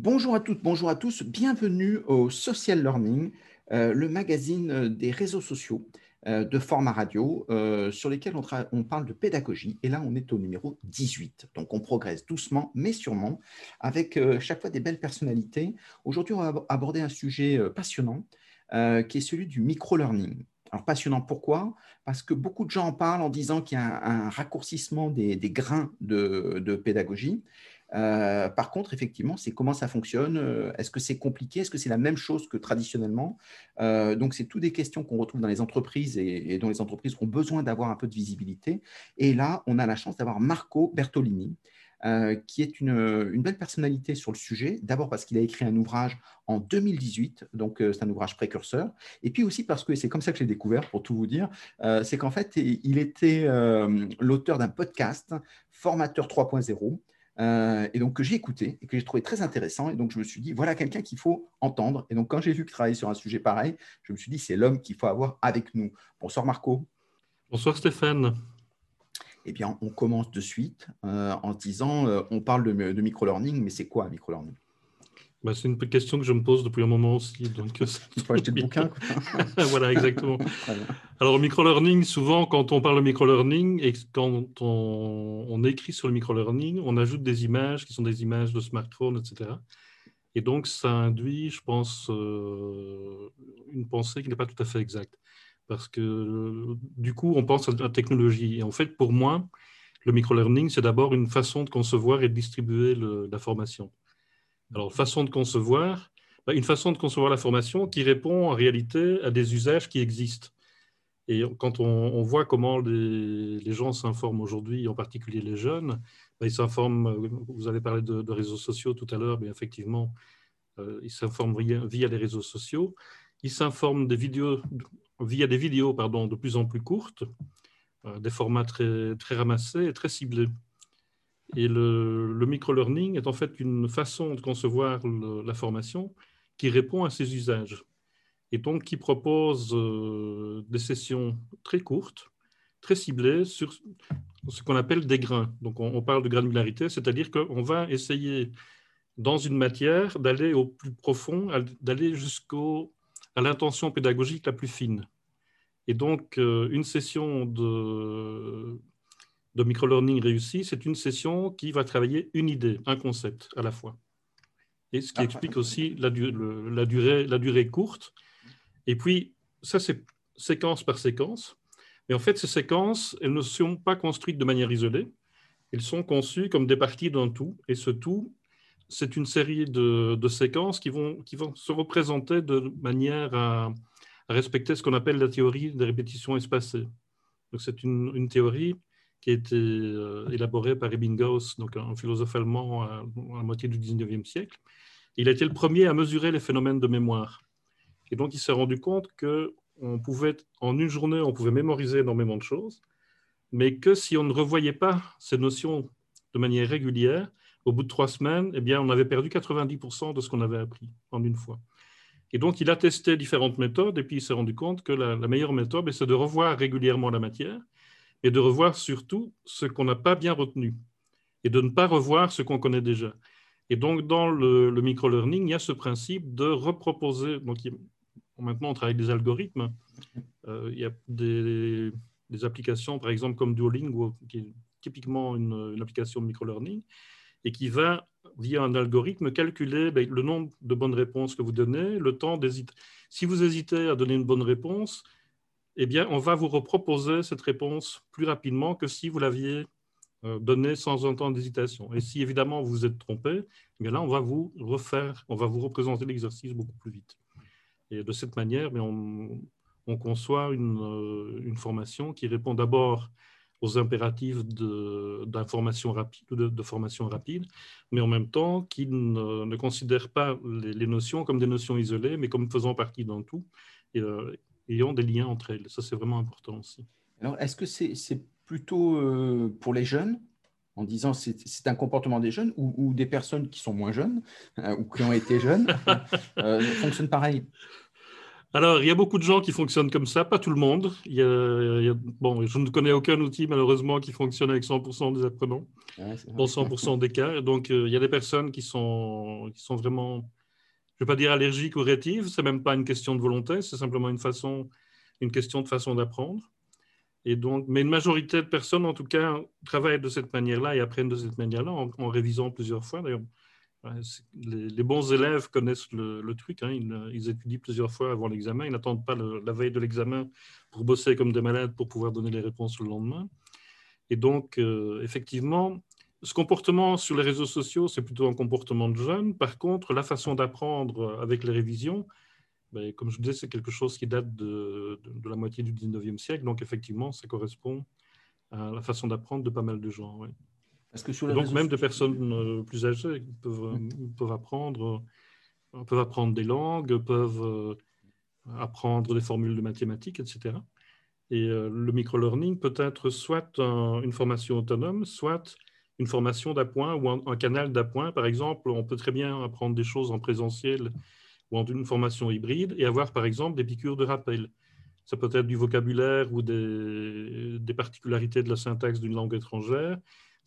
Bonjour à toutes, bonjour à tous, bienvenue au Social Learning, euh, le magazine des réseaux sociaux euh, de format radio euh, sur lesquels on, parle de pédagogie. Et là, on est au numéro 18. Donc, on progresse doucement, mais sûrement, avec chaque fois des belles personnalités. Aujourd'hui, on va aborder un sujet passionnant qui est celui du micro-learning. Alors, passionnant, pourquoi? Parce que beaucoup de gens en parlent en disant qu'il y a un, raccourcissement des, grains de pédagogie. Euh, par contre, effectivement, c'est comment ça fonctionne. Euh, est-ce que c'est compliqué Est-ce que c'est la même chose que traditionnellement? Euh, Donc, c'est toutes des questions qu'on retrouve dans les entreprises et, dont les entreprises ont besoin d'avoir un peu de visibilité. Et là, on a la chance d'avoir Marco Bertolini, qui est une, une, belle personnalité sur le sujet. D'abord parce qu'il a écrit un ouvrage en 2018, donc c'est un ouvrage précurseur. Et puis aussi parce que, c'est comme ça que j'ai découvert, pour tout vous dire, c'est qu'en fait, il était l'auteur d'un podcast, Formateur 3.0 euh, et donc que j'ai écouté et que j'ai trouvé très intéressant. Et donc je me suis dit, voilà quelqu'un qu'il faut entendre. Et donc quand j'ai vu qu'il travaillait sur un sujet pareil, je me suis dit, c'est l'homme qu'il faut avoir avec nous. Bonsoir Marco. Bonsoir Stéphane. Eh bien, on commence de suite euh, en se disant, euh, on parle de, de micro-learning, mais c'est quoi un micro-learning? Bah, c'est une question que je me pose depuis un moment aussi. Donc, tu peux acheter le bouquin. voilà, exactement. Alors, micro-learning, souvent, quand on parle de micro-learning et quand on, écrit sur le micro-learning, on ajoute des images qui sont des images de smartphone, etc. Et donc, ça induit, je pense, euh, une pensée qui n'est pas tout à fait exacte. Parce que, du coup, on pense à la technologie. Et en fait, pour moi, le micro-learning, c'est d'abord une façon de concevoir et de distribuer la formation. Alors, façon de concevoir, bah, une façon de concevoir la formation qui répond en réalité à des usages qui existent. Et quand on, voit comment les, gens s'informent aujourd'hui, en particulier les jeunes, bah, ils s'informent, vous avez parlé de, réseaux sociaux tout à l'heure, mais effectivement, euh, ils s'informent via, les réseaux sociaux. Ils s'informent via des vidéos pardon, de plus en plus courtes, euh, des formats très, très ramassés et très ciblés. Et le, le micro-learning est en fait une façon de concevoir la formation qui répond à ces usages. Et donc qui propose euh, des sessions très courtes, très ciblées sur ce qu'on appelle des grains. Donc on, parle de granularité, c'est-à-dire qu'on va essayer dans une matière d'aller au plus profond, d'aller jusqu'à l'intention pédagogique la plus fine. Et donc, euh, une session de, de micro-learning réussi, c'est une session qui va travailler une idée, un concept à la fois. Et ce qui ah. explique aussi la, la, durée, la durée courte. Et puis, ça, c'est séquence par séquence. Mais en fait, ces séquences, elles ne sont pas construites de manière isolée. Elles sont conçues comme des parties d'un tout. Et ce tout, c'est une série de, de, séquences qui vont, qui vont se représenter de manière à, respecter ce qu'on appelle la théorie des répétitions espacées. Donc, c'est une, une théorie qui a été euh, élaboré par Ebbinghaus, donc un philosophe allemand à, la moitié du 19e siècle. Il a été le premier à mesurer les phénomènes de mémoire. Et donc, il s'est rendu compte que on pouvait, en une journée, on pouvait mémoriser énormément de choses, mais que si on ne revoyait pas ces notions de manière régulière, au bout de trois semaines, eh bien, on avait perdu 90% de ce qu'on avait appris en une fois. Et donc, il a testé différentes méthodes, et puis il s'est rendu compte que la, la meilleure méthode, c'est de revoir régulièrement la matière, et de revoir surtout ce qu'on n'a pas bien retenu et de ne pas revoir ce qu'on connaît déjà. Et donc, dans le, micro-learning, il y a ce principe de reproposer. Donc, maintenant, on travaille avec des algorithmes. Euh, il y a des, applications, par exemple, comme Duolingo, qui est typiquement une, application de micro-learning, et qui va, via un algorithme, calculer ben, le nombre de bonnes réponses que vous donnez, le temps d'hésiter. Si vous hésitez à donner une bonne réponse, eh bien, on va vous reproposer cette réponse plus rapidement que si vous l'aviez euh, donnée sans un temps d'hésitation. Et si évidemment vous êtes trompé, eh bien là, on va vous refaire, on va vous représenter l'exercice beaucoup plus vite. Et de cette manière, mais on, conçoit une, euh, une, formation qui répond d'abord aux impératifs d'information rapide, de, formation rapide, mais en même temps qui ne, considère pas les, notions comme des notions isolées, mais comme faisant partie d'un tout. Euh, ayant des liens entre elles. Ça, c'est vraiment important aussi. Alors, est-ce que c'est plutôt euh, pour les jeunes, en disant c'est un comportement des jeunes, ou, des personnes qui sont moins jeunes, euh, ou qui ont été jeunes, euh, fonctionne pareil? Alors, il y a beaucoup de gens qui fonctionnent comme ça, pas tout le monde. Il y a, bon, je ne connais aucun outil, malheureusement, qui fonctionne avec 100% des apprenants, dans 100% des cas. Donc, euh, il y a des personnes qui sont, qui sont vraiment, je ne vais pas dire allergiques ou rétives, c'est même pas une question de volonté, c'est simplement une, question de façon d'apprendre. Et donc, mais une majorité de personnes, en tout cas, travaillent de cette manière-là et apprennent de cette manière-là en, révisant plusieurs fois. D'ailleurs, les, bons élèves connaissent le, truc. Hein. Ils, étudient plusieurs fois avant l'examen. Ils n'attendent pas la veille de l'examen pour bosser comme des malades pour pouvoir donner les réponses le lendemain. Et donc, euh, effectivement, ce comportement sur les réseaux sociaux, c'est plutôt un comportement de jeune. Par contre, la façon d'apprendre avec les révisions, ben, comme je vous disais, c'est quelque chose qui date de, la moitié du 19e siècle. Donc, effectivement, ça correspond à la façon d'apprendre de pas mal de gens. Parce que sur Donc même des personnes euh, plus âgées peuvent, euh, peuvent, apprendre, euh, peuvent apprendre des langues, peuvent apprendre des formules de mathématiques, etc. Et le micro-learning peut être soit une formation autonome, soit une formation d'appoint ou un, canal d'appoint. Par exemple, on peut très bien apprendre des choses en présentiel ou en une formation hybride et avoir, par exemple, des piqûres de rappel. Ça peut être du vocabulaire ou des, des particularités de la syntaxe d'une langue étrangère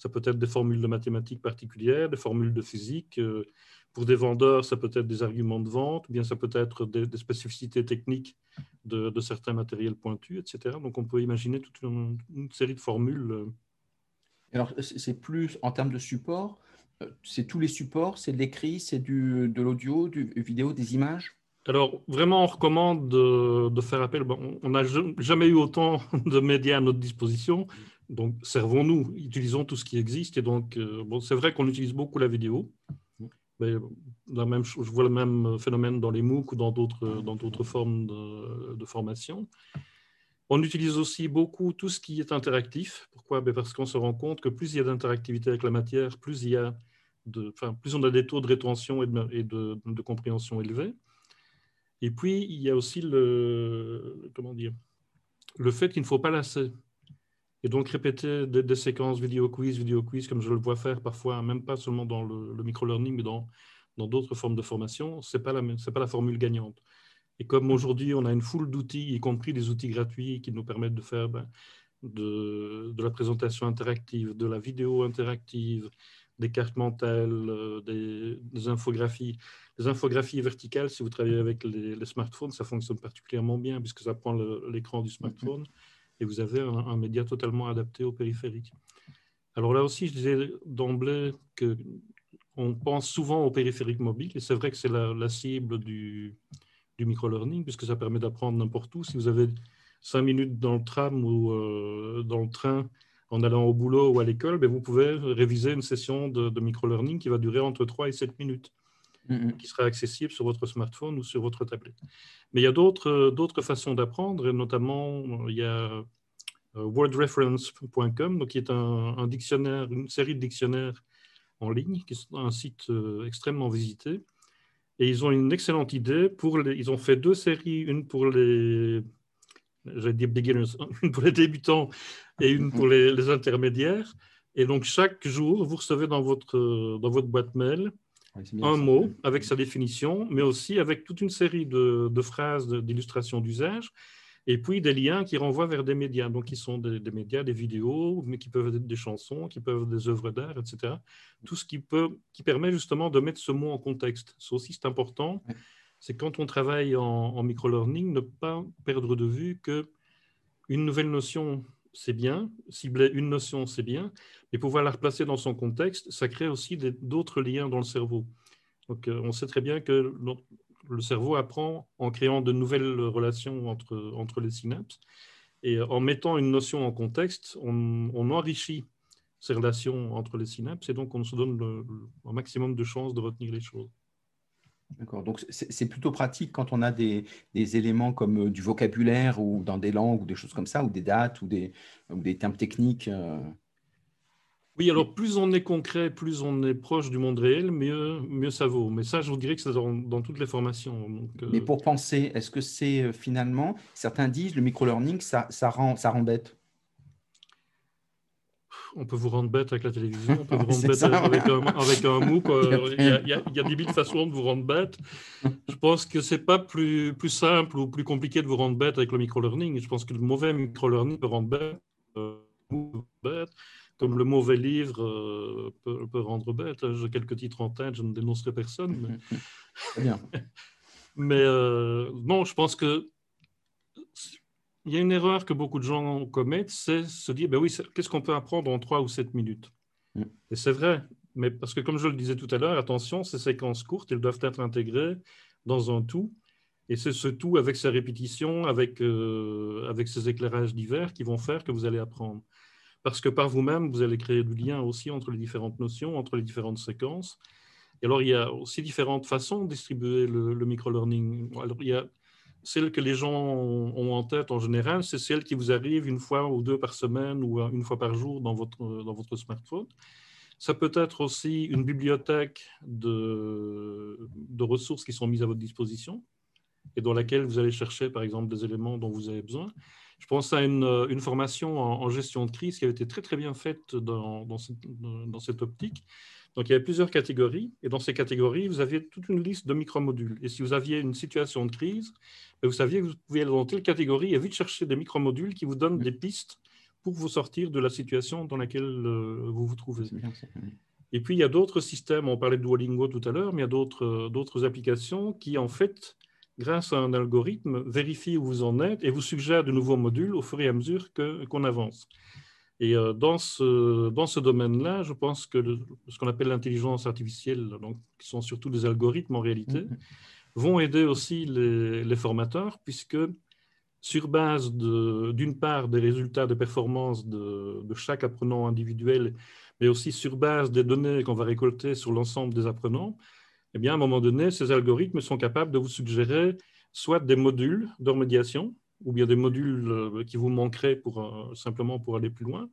ça peut être des formules de mathématiques particulières, des formules de physique. Euh, pour des vendeurs, ça peut être des arguments de vente, ou bien ça peut être des, spécificités techniques de, certains matériels pointus, etc. Donc on peut imaginer toute une, série de formules. Alors c'est plus en termes de support, euh, c'est tous les supports, c'est de l'écrit, c'est de l'audio, du vidéo, des images? Alors, vraiment, on recommande de, faire appel. on n'a jamais eu autant de médias à notre disposition. Donc, servons-nous, utilisons tout ce qui existe. Et donc, euh, bon, c'est vrai qu'on utilise beaucoup la vidéo. Mais même, je vois le même phénomène dans les MOOC ou dans d'autres formes de, formation. On utilise aussi beaucoup tout ce qui est interactif. Pourquoi? Ben, Parce qu'on se rend compte que plus il y a d'interactivité avec la matière, plus, il y a de, enfin, plus on a des taux de rétention et de, compréhension élevés. Et puis, il y a aussi le, comment dire, le fait qu'il ne faut pas lasser. Et donc répéter des, séquences vidéo quiz, vidéo quiz, comme je le vois faire parfois, même pas seulement dans le, micro-learning, mais dans d'autres formes de formation, ce n'est pas, pas la formule gagnante. Et comme aujourd'hui, on a une foule d'outils, y compris des outils gratuits qui nous permettent de faire ben, de, la présentation interactive, de la vidéo interactive, des cartes mentales, euh, des, infographies. Les infographies verticales, si vous travaillez avec les, les smartphones, ça fonctionne particulièrement bien puisque ça prend l'écran du smartphone et vous avez un, média totalement adapté au périphérique. Alors là aussi, je disais d'emblée qu'on pense souvent au périphérique mobile, et c'est vrai que c'est la, cible du, du micro-learning, puisque ça permet d'apprendre n'importe où. Si vous avez cinq minutes dans le tram ou euh, dans le train en allant au boulot ou à l'école, ben vous pouvez réviser une session de, de micro-learning qui va durer entre 3 et 7 minutes. Mm-hmm. qui sera accessible sur votre smartphone ou sur votre tablette. Mais il y a d'autres façons d'apprendre, et notamment il y a euh, wordreference.com, donc qui est un, dictionnaire, une série de dictionnaires en ligne, qui est un site euh, extrêmement visité. Et ils ont une excellente idée. Pour les, ils ont fait deux séries, une pour les, beginners, une pour les débutants et une pour les, les, intermédiaires. Et donc chaque jour, vous recevez dans votre, dans votre boîte mail un mot avec sa définition, mais aussi avec toute une série de, phrases d'illustration d'usage, et puis des liens qui renvoient vers des médias, donc qui sont des, médias, des vidéos, mais qui peuvent être des chansons, qui peuvent être des œuvres d'art, etc. Tout ce qui, peut, qui permet justement de mettre ce mot en contexte. Ça aussi, c'est important. C'est quand on travaille en, en micro-learning, ne pas perdre de vue que une nouvelle notion c'est bien, cibler une notion, c'est bien, mais pouvoir la replacer dans son contexte, ça crée aussi d'autres liens dans le cerveau. Donc, euh, on sait très bien que le cerveau apprend en créant de nouvelles relations entre, entre les synapses. Et en mettant une notion en contexte, on, enrichit ces relations entre les synapses et donc on se donne un maximum de chances de retenir les choses. D'accord. Donc, c'est plutôt pratique quand on a des, éléments comme euh, du vocabulaire ou dans des langues ou des choses comme ça, ou des dates ou des, des termes techniques. Euh. Oui, alors plus on est concret, plus on est proche du monde réel, mieux, mieux ça vaut. Mais ça, je vous dirais que c'est dans, toutes les formations. Euh. Mais pour penser, est-ce que c'est finalement, certains disent, le micro-learning, ça, ça, rend, ça rend bête? On peut vous rendre bête avec la télévision, on peut vous rendre bête avec, un, avec, un, MOOC. Il y, a, il y a 10 000 façons de vous rendre bête. Je pense que ce n'est pas plus, plus simple ou plus compliqué de vous rendre bête avec le micro-learning. Je pense que le mauvais micro-learning peut rendre bête, euh, bête comme le mauvais livre euh, peut, rendre bête. J'ai quelques titres en tête, je ne dénoncerai personne. Mais, bien. mais euh, non, je pense que il y a une erreur que beaucoup de gens commettent, c'est se dire, ben oui, qu'est-ce qu'on peut apprendre en 3 ou 7 minutes? Mm. Et c'est vrai, mais parce que comme je le disais tout à l'heure, attention, ces séquences courtes, elles doivent être intégrées dans un tout. Et c'est ce tout avec ses répétitions, avec, euh, avec ces éclairages divers qui vont faire que vous allez apprendre. Parce que par vous-même, vous allez créer du lien aussi entre les différentes notions, entre les différentes séquences. Et alors, il y a aussi différentes façons de distribuer le, le micro-learning. Alors, il y a celle que les gens ont en tête en général, c'est celle qui vous arrive une fois ou deux par semaine ou une fois par jour dans votre, dans votre smartphone. Ça peut être aussi une bibliothèque de, de, ressources qui sont mises à votre disposition et dans laquelle vous allez chercher, par exemple, des éléments dont vous avez besoin. Je pense à une, une formation en, gestion de crise qui a été très, très bien faite dans, dans, cette, dans cette optique donc, il y avait plusieurs catégories. Et dans ces catégories, vous aviez toute une liste de micromodules. Et si vous aviez une situation de crise, ben, vous saviez que vous pouviez aller dans telle catégorie et vite chercher des micromodules qui vous donnent des pistes pour vous sortir de la situation dans laquelle euh, vous vous trouvez. Et puis, il y a d'autres systèmes. On parlait de Duolingo tout à l'heure, mais il y a d'autres applications qui, en fait, grâce à un algorithme, vérifient où vous en êtes et vous suggèrent de nouveaux modules au fur et à mesure qu'on avance. Et euh, dans ce, dans ce domaine-là, je pense que ce qu'on appelle l'intelligence artificielle, donc, qui sont surtout des algorithmes en réalité, mm-hmm. vont aider aussi les, les formateurs, puisque sur base d'une part des résultats de performance de, de, chaque apprenant individuel, mais aussi sur base des données qu'on va récolter sur l'ensemble des apprenants, eh bien, à un moment donné, ces algorithmes sont capables de vous suggérer soit des modules de remédiation, ou bien des modules euh, qui vous manqueraient pour, euh, simplement pour aller plus loin.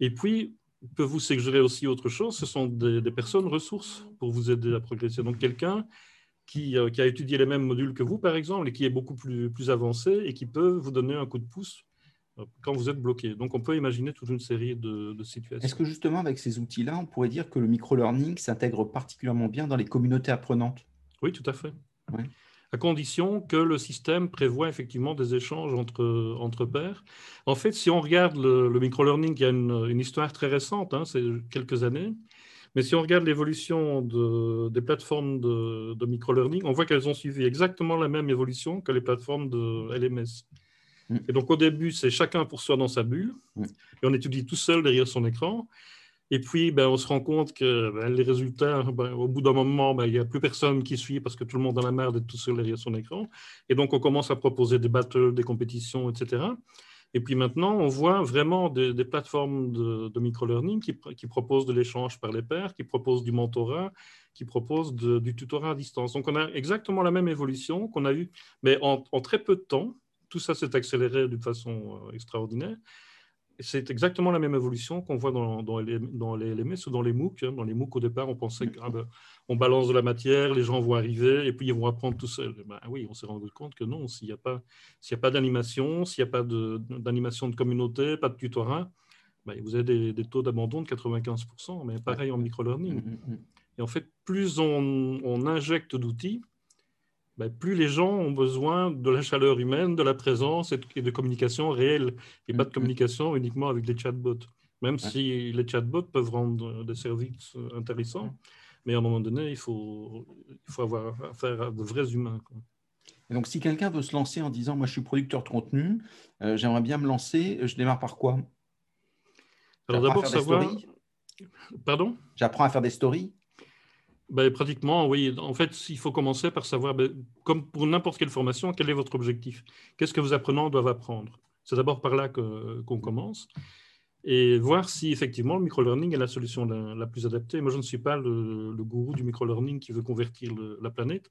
Et puis, peut vous suggérer aussi autre chose, ce sont des, personnes ressources pour vous aider à progresser. Donc, quelqu'un qui, euh, qui, a étudié les mêmes modules que vous, par exemple, et qui est beaucoup plus, plus avancé et qui peut vous donner un coup de pouce quand vous êtes bloqué. Donc, on peut imaginer toute une série de, de situations. Est-ce que justement, avec ces outils-là, on pourrait dire que le micro-learning s'intègre particulièrement bien dans les communautés apprenantes? Oui, tout à fait. Ouais à condition que le système prévoit effectivement des échanges entre, entre pairs. En fait, si on regarde le, le micro-learning, il y a une, histoire très récente, hein, c'est quelques années, mais si on regarde l'évolution de, des plateformes de, de micro-learning, on voit qu'elles ont suivi exactement la même évolution que les plateformes de LMS. Mm. Et donc au début, c'est chacun pour soi dans sa bulle, mm. et on étudie tout seul derrière son écran. Et puis, ben, on se rend compte que ben, les résultats, ben, au bout d'un moment, ben, il n'y a plus personne qui suit parce que tout le monde a la merde d'être tout seul derrière son écran. Et donc, on commence à proposer des battles, des compétitions, etc. Et puis maintenant, on voit vraiment des, plateformes de, de micro-learning qui, qui, proposent de l'échange par les pairs, qui proposent du mentorat, qui proposent du tutorat à distance. Donc, on a exactement la même évolution qu'on a eue, mais en, en, très peu de temps. Tout ça s'est accéléré d'une façon euh, extraordinaire c'est exactement la même évolution qu'on voit dans, dans, les, dans, les, LMS ou dans les MOOC. Hein. Dans les MOOC, au départ, on pensait qu'on ah ben, balance de la matière, les gens vont arriver et puis ils vont apprendre tout seuls. Ben, oui, on s'est rendu compte que non, s'il n'y a pas, a pas d'animation, s'il n'y a pas d'animation de, communauté, pas de tutorat, ben, vous avez des, taux d'abandon de 95%, mais pareil en micro-learning. Mm, mm, mm. Et en fait, plus on, on injecte d'outils, ben, plus les gens ont besoin de la chaleur humaine, de la présence et de, communication réelle, et pas de mm-hmm. communication uniquement avec les chatbots. Même si les chatbots peuvent rendre des services intéressants, mais à un moment donné, il faut, il faut avoir affaire à de vrais humains. Et donc, si quelqu'un veut se lancer en disant, moi, je suis producteur de contenu, euh, j'aimerais bien me lancer, je démarre par quoi? Alors d'abord, savoir... Pardon? J'apprends à faire des stories? Ben, pratiquement, oui. En fait, il faut commencer par savoir, ben, comme pour n'importe quelle formation, quel est votre objectif? Qu'est-ce que vos apprenants doivent apprendre? C'est d'abord par là qu'on commence. Et voir si effectivement le microlearning est la solution la, plus adaptée. Moi, je ne suis pas le, gourou du microlearning qui veut convertir la planète.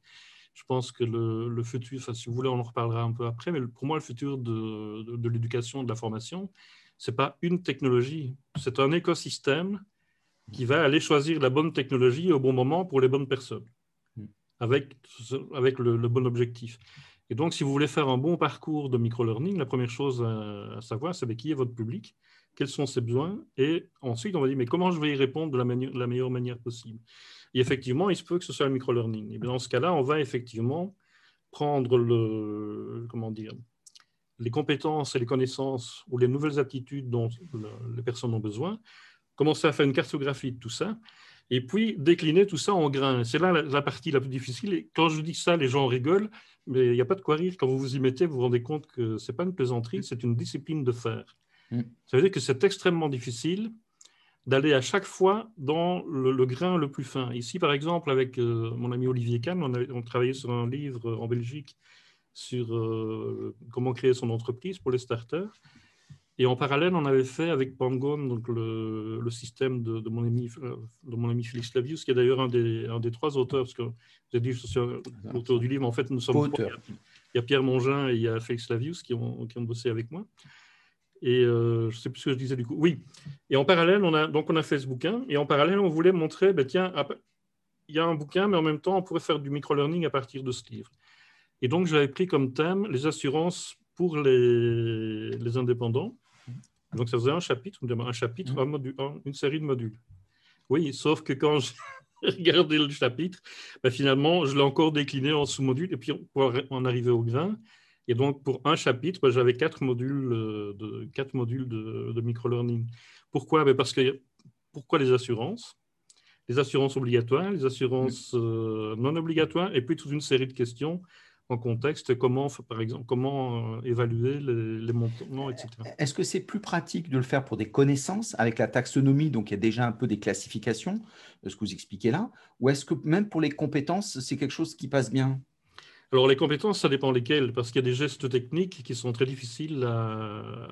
Je pense que le, futur, enfin, si vous voulez, on en reparlera un peu après, mais pour moi, le futur de, de, de l'éducation, de la formation, ce n'est pas une technologie, c'est un écosystème qui va aller choisir la bonne technologie au bon moment pour les bonnes personnes, hmm. avec, avec le, bon objectif. Et donc, si vous voulez faire un bon parcours de micro-learning, la première chose à, savoir, c'est qui est votre public, quels sont ses besoins, et ensuite, on va dire, mais comment je vais y répondre de la, meilleure manière possible Et effectivement, il se peut que ce soit le micro-learning. Et dans ce cas-là, on va effectivement prendre le, comment dire, les compétences et les connaissances ou les nouvelles aptitudes dont les personnes ont besoin, commencer à faire une cartographie de tout ça, et puis décliner tout ça en grains. C'est là la, partie la plus difficile. Et quand je dis ça, les gens rigolent, mais il n'y a pas de quoi rire. Quand vous vous y mettez, vous vous rendez compte que ce n'est pas une plaisanterie, c'est une discipline de faire. Mm. Ça veut dire que c'est extrêmement difficile d'aller à chaque fois dans le, grain le plus fin. Ici, par exemple, avec euh, mon ami Olivier Kahn, on, a, on travaillait sur un livre en Belgique sur euh, comment créer son entreprise pour les starters. Et en parallèle, on avait fait avec Pangon donc le, le système de, de, mon ami, de mon ami Félix Lavius, qui est d'ailleurs un des, un des trois auteurs, parce que j'ai dit je suis auteur du livre, en fait, nous sommes trois. Il y a Pierre Mongin et il y a Félix Lavius qui ont, qui ont bossé avec moi. Et euh, je ne sais plus ce que je disais du coup. Oui. Et en parallèle, on a, donc on a fait ce bouquin. Et en parallèle, on voulait montrer, ben, tiens, il y a un bouquin, mais en même temps, on pourrait faire du micro-learning à partir de ce livre. Et donc, j'avais pris comme thème les assurances pour les, les indépendants. Donc, ça faisait un chapitre, un chapitre, mmh. un module, une série de modules. Oui, sauf que quand j'ai regardé le chapitre, ben, finalement, je l'ai encore décliné en sous-modules et puis pour en arriver au grain. Et donc, pour un chapitre, ben, j'avais quatre modules euh, de, quatre modules de, de micro-learning. Pourquoi? Ben, Parce que pourquoi les assurances? Les assurances obligatoires, les assurances mmh. euh, non obligatoires, et puis toute une série de questions en contexte, comment, par exemple, comment euh, évaluer les, montants, etc. Est-ce que c'est plus pratique de le faire pour des connaissances avec la taxonomie, donc il y a déjà un peu des classifications, ce que vous expliquez là, ou est-ce que même pour les compétences, c'est quelque chose qui passe bien? Alors les compétences, ça dépend lesquelles, parce qu'il y a des gestes techniques qui sont très difficiles à,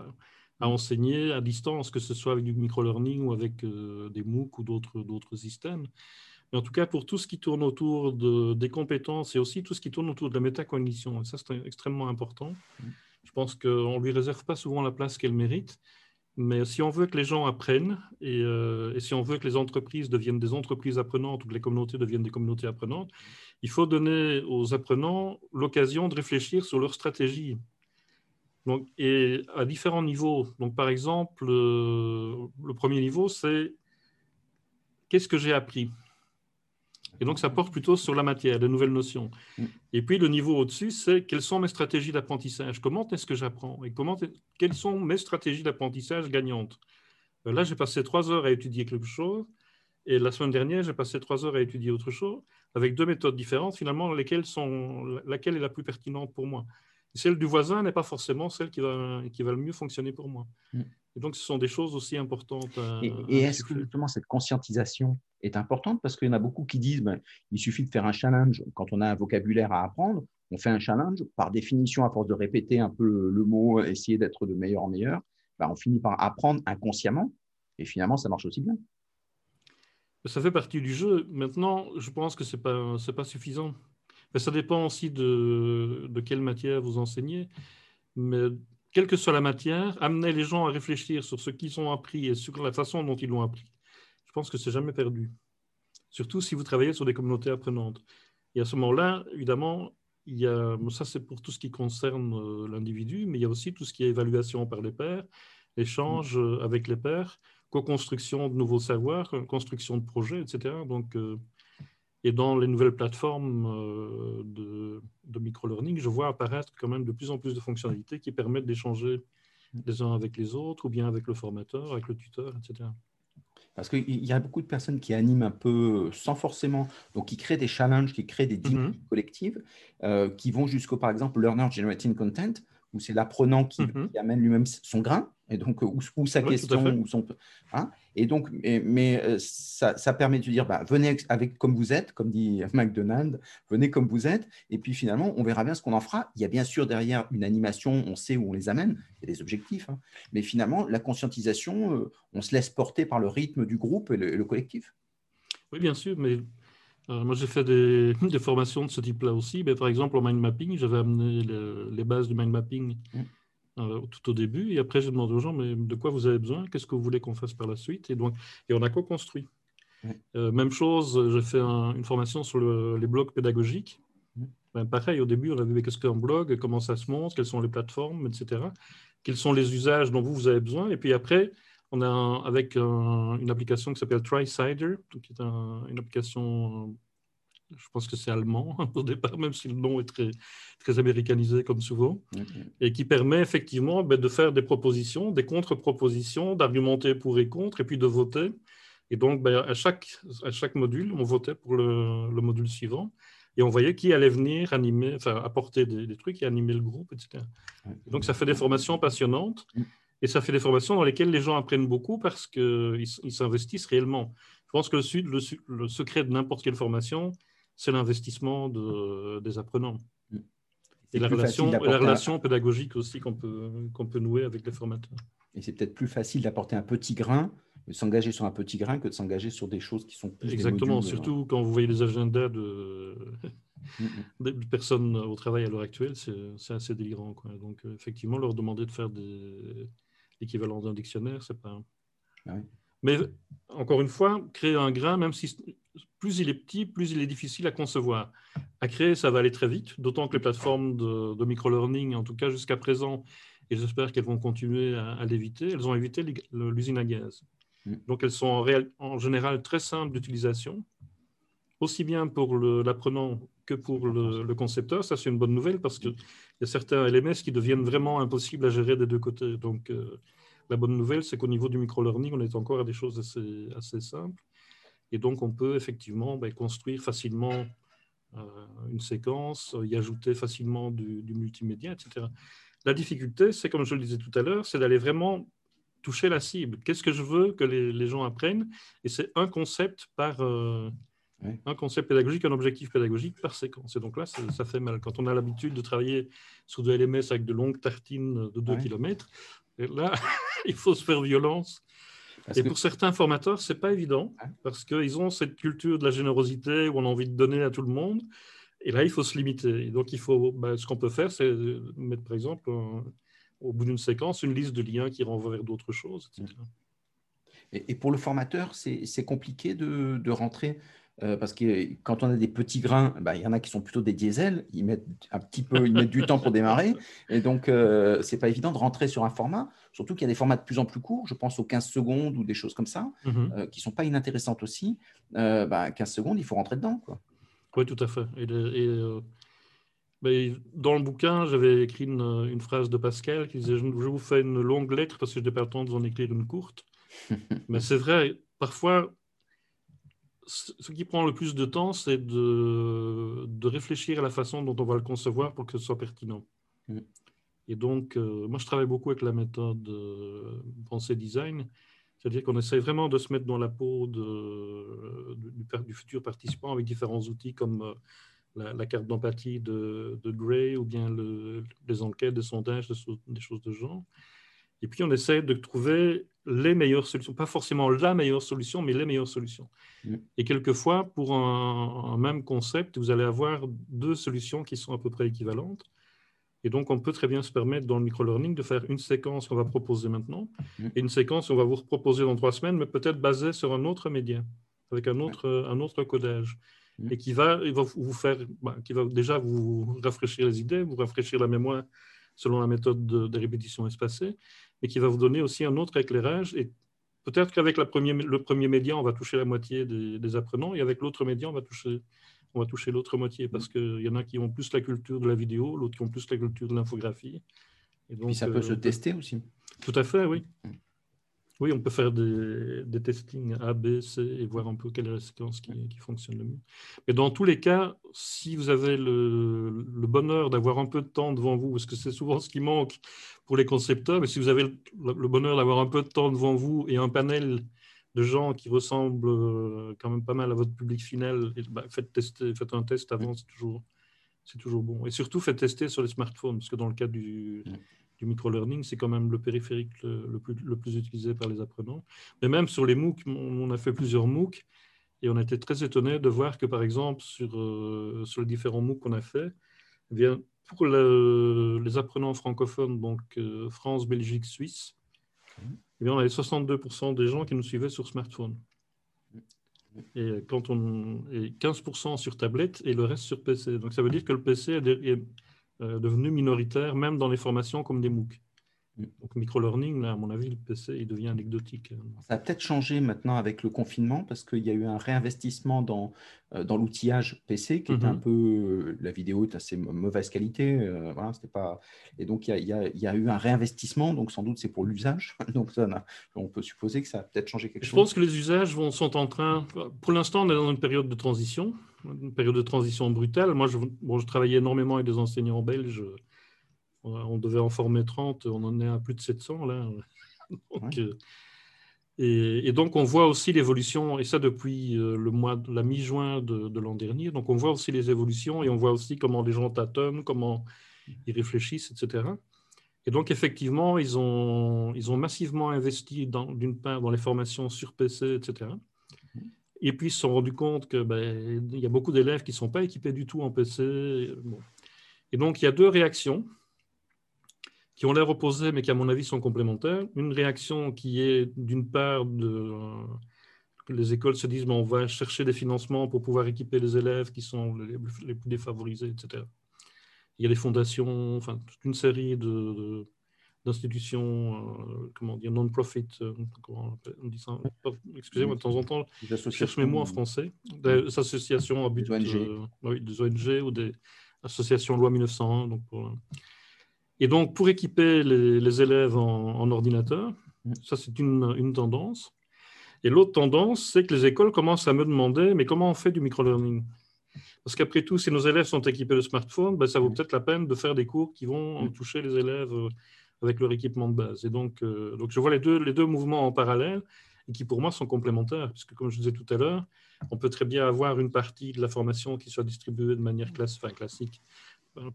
enseigner à distance, que ce soit avec du micro-learning ou avec euh, des MOOC ou d'autres systèmes. Mais en tout cas, pour tout ce qui tourne autour de, des compétences et aussi tout ce qui tourne autour de la métacognition, et ça c'est extrêmement important. Mm. Je pense qu'on ne lui réserve pas souvent la place qu'elle mérite. Mais si on veut que les gens apprennent et, euh, et, si on veut que les entreprises deviennent des entreprises apprenantes ou que les communautés deviennent des communautés apprenantes, il faut donner aux apprenants l'occasion de réfléchir sur leur stratégie. Donc, et à différents niveaux. Donc, par exemple, euh, le premier niveau, c'est qu'est-ce que j'ai appris? Et donc, ça porte plutôt sur la matière, de nouvelles notions. Mm. Et puis, le niveau au-dessus, c'est quelles sont mes stratégies d'apprentissage? Comment est-ce que j'apprends? Et comment quelles sont mes stratégies d'apprentissage gagnantes? Euh, Là, j'ai passé trois heures à étudier quelque chose. Et la semaine dernière, j'ai passé trois heures à étudier autre chose, avec deux méthodes différentes, finalement, lesquelles sont, laquelle est la plus pertinente pour moi. Celle du voisin n'est pas forcément celle qui va, qui va le mieux fonctionner pour moi. Mm. Et donc, ce sont des choses aussi importantes. et, est-ce que justement cette conscientisation est importante? Parce qu'il y en a beaucoup qui disent ben, il suffit de faire un challenge quand on a un vocabulaire à apprendre. On fait un challenge, par définition, à force de répéter un peu le, mot, essayer d'être de meilleur en meilleur, ben, on finit par apprendre inconsciemment. Et finalement, ça marche aussi bien. Ça fait partie du jeu. Maintenant, je pense que ce n'est pas, pas suffisant. Ça dépend aussi de, quelle matière vous enseignez. Mais quelle que soit la matière, amener les gens à réfléchir sur ce qu'ils ont appris et sur la façon dont ils l'ont appris. Je pense que c'est jamais perdu. Surtout si vous travaillez sur des communautés apprenantes. Et à ce moment-là, évidemment, il y a, ça c'est pour tout ce qui concerne euh, l'individu, mais il y a aussi tout ce qui est évaluation par les pairs, échange euh, avec les pairs, co-construction de nouveaux savoirs, construction de projets, etc. Donc, euh, et dans les nouvelles plateformes euh, de, de micro-learning, je vois apparaître quand même de plus en plus de fonctionnalités qui permettent d'échanger les uns avec les autres, ou bien avec le formateur, avec le tuteur, etc. Parce qu'il y a beaucoup de personnes qui animent un peu sans forcément, donc qui créent des challenges, qui créent des dynamiques mm-hmm. collectives, euh, qui vont jusqu'au, par exemple, Learner Generating Content, où c'est l'apprenant qui, qui, amène lui-même son grain, et donc ou, sa question, ou son. Hein et donc, mais, euh, ça, ça, permet de dire, bah, venez avec comme vous êtes, comme dit McDonald, venez comme vous êtes, et puis finalement, on verra bien ce qu'on en fera. Il y a bien sûr derrière une animation, on sait où on les amène, il y a des objectifs, hein. mais finalement, la conscientisation, euh, on se laisse porter par le rythme du groupe et le, collectif. Oui, bien sûr, mais euh, moi, j'ai fait des, des, formations de ce type-là aussi. Mais par exemple, au mind mapping, j'avais amené les bases du mind mapping. Euh, tout au début. Et après, j'ai demandé aux gens, mais de quoi vous avez besoin? Qu'est-ce que vous voulez qu'on fasse par la suite? Et, donc, et on a co-construit. Euh, même chose, j'ai fait une formation sur les blocs pédagogiques. Ben, pareil, au début, on a vu qu'est-ce qu'un blog, comment ça se monte, quelles sont les plateformes, etc. Quels sont les usages dont vous, vous avez besoin? Et puis après, on a avec une application qui s'appelle TriSider, qui est une application, je pense que c'est allemand au départ, même si le nom est très, très américanisé comme souvent, et qui permet effectivement ben, de faire des propositions, des contre-propositions, d'argumenter pour et contre, et puis de voter. Et donc, ben, à, chaque, à chaque module, on votait pour le, le, module suivant. Et on voyait qui allait venir animer, enfin, apporter des, trucs et animer le groupe, etc. donc, ça fait des formations passionnantes. Mm. Et ça fait des formations dans lesquelles les gens apprennent beaucoup parce qu'ils ils s'investissent réellement. Je pense que le, le, secret de n'importe quelle formation, c'est l'investissement de, des apprenants. Mm. Et la, relation, la relation pédagogique aussi qu'on peut, qu'on peut nouer avec les formateurs. Et c'est peut-être plus facile d'apporter un petit grain, de s'engager sur un petit grain que de s'engager sur des choses qui sont plus Exactement, surtout quand vous voyez les agendas de, personnes au travail à l'heure actuelle, c'est assez délirant. Quoi. Donc, euh, effectivement, leur demander de faire des, l'équivalent d'un dictionnaire, c'est pas. Ah Mais encore une fois, créer un grain, même si plus il est petit, plus il est difficile à concevoir. À créer, ça va aller très vite, d'autant que les plateformes de, de micro-learning, en tout cas jusqu'à présent, et j'espère qu'elles vont continuer à, l'éviter, elles ont évité l'usine à gaz. Mm. Donc elles sont en, en général très simples d'utilisation, aussi bien pour l'apprenant que pour le, concepteur. Ça, c'est une bonne nouvelle parce qu'il y a certains LMS qui deviennent vraiment impossibles à gérer des deux côtés. Donc, euh, la bonne nouvelle, c'est qu'au niveau du micro-learning, on est encore à des choses assez, assez simples. Et donc, on peut effectivement ben, construire facilement euh, une séquence, y ajouter facilement du, multimédia, etc. La difficulté, c'est, comme je le disais tout à l'heure, c'est d'aller vraiment toucher la cible. Qu'est-ce que je veux que les, gens apprennent? Et c'est un concept par, euh, un concept pédagogique, un objectif pédagogique par séquence. Et donc là, ça, fait mal. Quand on a l'habitude de travailler sur de LMS avec de longues tartines de 2 km, là, il faut se faire violence. Et pour certains formateurs, c'est pas évident parce qu'ils ont cette culture de la générosité où on a envie de donner à tout le monde. Et là, il faut se limiter. Et donc, il faut, bah, ce qu'on peut faire, c'est mettre, par exemple, au bout d'une séquence, une liste de liens qui renvoient vers d'autres choses, etc. Et, pour le formateur, c'est compliqué de, de rentrer euh, parce que quand on a des petits grains, bah, il y en a qui sont plutôt des diesels, ils mettent un petit peu, ils mettent du temps pour démarrer, et donc euh, c'est pas évident de rentrer sur un format, surtout qu'il y a des formats de plus en plus courts, je pense aux 15 secondes ou des choses comme ça, mhm. euh, qui sont pas inintéressantes aussi. 15 bah, secondes, il faut rentrer dedans. Quoi. Oui, tout à fait. Et, dans le bouquin, j'avais écrit une, phrase de Pascal qui disait Je vous fais une longue lettre parce que je n'ai pas le temps de vous en écrire une courte. Mais c'est vrai, parfois, ce qui prend le plus de temps, c'est de, de, réfléchir à la façon dont on va le concevoir pour que ce soit pertinent. Mm. Et donc, euh, moi, je travaille beaucoup avec la méthode euh, pensée design, c'est-à-dire qu'on essaie vraiment de se mettre dans la peau de, du, futur participant avec différents outils comme euh, la, carte d'empathie de, Gray ou bien le, les enquêtes, des sondages, des choses de genre. Et puis, on essaie de trouver les meilleures solutions, pas forcément la meilleure solution, mais les meilleures solutions. Mm. Et quelquefois, pour un, même concept, vous allez avoir deux solutions qui sont à peu près équivalentes. Et donc, on peut très bien se permettre dans le micro-learning de faire une séquence qu'on va proposer maintenant mm. et une séquence qu'on va vous proposer dans trois semaines, mais peut-être basée sur un autre média, avec un autre, un autre codage. Mm. Et qui va, va vous faire, bah, qui va déjà vous rafraîchir les idées, vous rafraîchir la mémoire selon la méthode de répétition espacée, et qui va vous donner aussi un autre éclairage. Et peut-être qu'avec le premier média, on va toucher la moitié des, apprenants, et avec l'autre média, on va toucher, on va toucher l'autre moitié, parce qu'il y en a qui ont plus la culture de la vidéo, l'autre qui ont plus la culture de l'infographie. Et donc, Puis ça peut se euh, tester aussi. Tout à fait, oui. Oui, on peut faire des, des, testings A, B, C et voir un peu quelle est la séquence qui, qui fonctionne le mieux. Mais dans tous les cas, si vous avez le, le bonheur d'avoir un peu de temps devant vous, parce que c'est souvent ce qui manque pour les concepteurs, mais si vous avez le, bonheur d'avoir un peu de temps devant vous et un panel de gens qui ressemblent euh, quand même pas mal à votre public final, bah, faites, tester, faites un test avant, c'est toujours, toujours bon. Et surtout, faites tester sur les smartphones, parce que dans le cas du du micro-learning, c'est quand même le périphérique le, plus, utilisé par les apprenants. Mais même sur les MOOC, on a fait plusieurs MOOC et on été très étonné de voir que, par exemple, sur, euh, les différents MOOC qu'on a fait, eh pour les apprenants francophones, donc euh, France, Belgique, Suisse, eh on avait 62% des gens qui nous suivaient sur smartphone. Et 15% sur tablette et le reste sur PC. Donc ça veut dire que le PC est, euh, devenu minoritaire, même dans les formations comme des MOOC. Mm. Donc, micro-learning, à mon avis, le PC, il devient anecdotique. Ça a peut-être changé maintenant avec le confinement parce qu'il y a eu un réinvestissement dans, euh, dans l'outillage PC qui est un mm-hmm. peu. Euh, la vidéo est assez mauvaise qualité. voilà, c'était pas... Et donc, il y, a, il, y a, eu un réinvestissement. Donc, sans doute, c'est pour l'usage. Donc, ça, on peut supposer que ça a peut-être changé quelque chose. Je pense que les usages vont, sont en train. Pour l'instant, on est dans une période de transition, une période de transition brutale. Moi, je, bon, je travaillais énormément avec des enseignants belges on devait en former 30, on en est à plus de 700 là. Euh, et, donc on voit aussi l'évolution, et ça depuis euh, le mois, la mi-juin de, l'an dernier. Donc on voit aussi les évolutions et on voit aussi comment les gens tâtonnent, comment ils réfléchissent, etc. Et donc effectivement, ils ont, ils ont massivement investi d'une part dans les formations sur PC, etc. Et puis ils se sont rendus compte qu'il ben, y a beaucoup d'élèves qui ne sont pas équipés du tout en PC. Et donc il y a deux réactions qui ont l'air opposés, mais qui, à mon avis, sont complémentaires. Une réaction qui est, d'une part, de, que les écoles se disent, on va chercher des financements pour pouvoir équiper les élèves qui sont les, plus défavorisés, etc. Il y a des fondations, enfin, toute une série de, d'institutions, euh, comment dire, non-profit, euh, comment on dit ça Excusez-moi, de temps en temps, je cherche mes mots en français. Des associations à but, euh, oui, des ONG ou des associations loi 1901, donc pour, et donc, pour équiper les, élèves en, ordinateur, mm. ça c'est une, tendance. Et l'autre tendance, c'est que les écoles commencent à me demander, mais comment on fait du microlearning? Parce qu'après tout, si nos élèves sont équipés de smartphones, ben, ça vaut mm. peut-être la peine de faire des cours qui vont mm. toucher les élèves euh, avec leur équipement de base. Et donc, euh, donc je vois les deux, les deux mouvements en parallèle et qui pour moi sont complémentaires, puisque comme je disais tout à l'heure, on peut très bien avoir une partie de la formation qui soit distribuée de manière classe, enfin, classique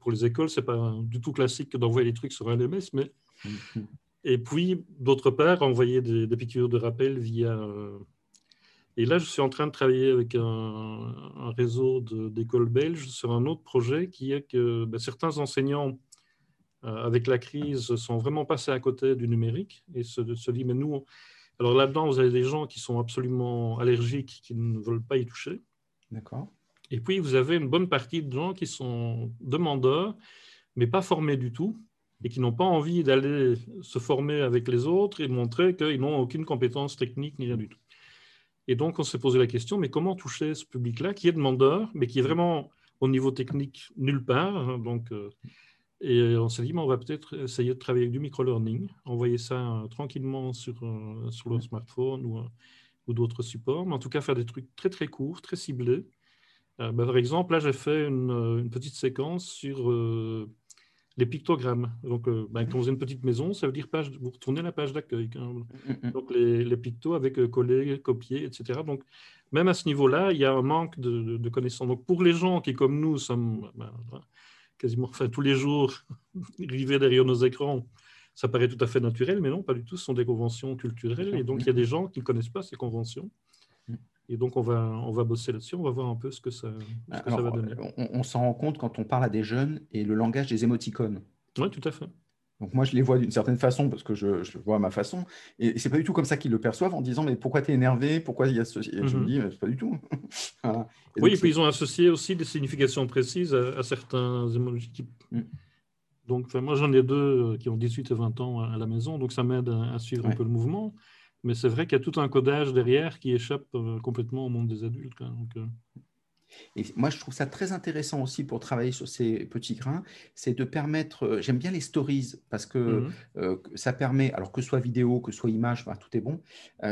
pour les écoles, c'est pas du tout classique d'envoyer des trucs sur un LMS, mais et puis d'autre part envoyer des, des, piqûres de rappel via. Euh, et là, je suis en train de travailler avec un, réseau d'écoles belges sur un autre projet qui est que ben, certains enseignants, euh, avec la crise, sont vraiment passés à côté du numérique et se, se disent mais nous, alors là-dedans, vous avez des gens qui sont absolument allergiques, qui ne veulent pas y toucher. D'accord. Et puis, vous avez une bonne partie de gens qui sont demandeurs, mais pas formés du tout, et qui n'ont pas envie d'aller se former avec les autres et montrer qu'ils n'ont aucune compétence technique ni rien du tout. Et donc, on s'est posé la question, mais comment toucher ce public-là, qui est demandeur, mais qui est vraiment au niveau technique nulle part. Hein, donc, euh, et on s'est dit, on va peut-être essayer de travailler avec du micro-learning, envoyer ça euh, tranquillement sur, euh, sur le smartphone ou, ou d'autres supports, mais en tout cas faire des trucs très très courts, très ciblés, euh, bah, par exemple, là, j'ai fait une, euh, petite séquence sur euh, les pictogrammes. Donc, bah, quand vous avez une petite maison, ça veut dire page, vous retournez la page d'accueil. Hein. Mm, mm, mm. Donc, les, les, pictos avec collé, copié, etc. Donc, même à ce niveau-là, il y a un manque de, connaissances. Donc, pour les gens qui, comme nous, sommes bah, quasiment enfin, tous les jours rivés derrière nos écrans, ça paraît tout à fait naturel, mais non, pas du tout. Ce sont des conventions culturelles. Et donc, il y a des gens qui ne connaissent pas ces conventions. Et donc, on va, on va bosser là-dessus, on va voir un peu ce que ça, va donner. On, s'en rend compte quand on parle à des jeunes et le langage des émoticônes. Oui, tout à fait. Donc moi, je les vois d'une certaine façon parce que je, je, vois à ma façon. Et c'est pas du tout comme ça qu'ils le perçoivent en disant mais pourquoi tu es énervé? Pourquoi il y a ce... Je me mhm. dis c'est pas du tout. oui, et puis ils ont associé aussi des significations précises à, certains émojis. Mm. Donc moi, j'en ai deux euh, qui ont 18 et 20 ans à la maison, donc ça m'aide à, suivre un peu le mouvement. Mais c'est vrai qu'il y a tout un codage derrière qui échappe euh, complètement au monde des adultes. Euh. Et moi, je trouve ça très intéressant aussi pour travailler sur ces petits grains, c'est de permettre, euh, j'aime bien les stories parce que mmh ça permet, alors que ce soit vidéo, que ce soit image, tout est bon,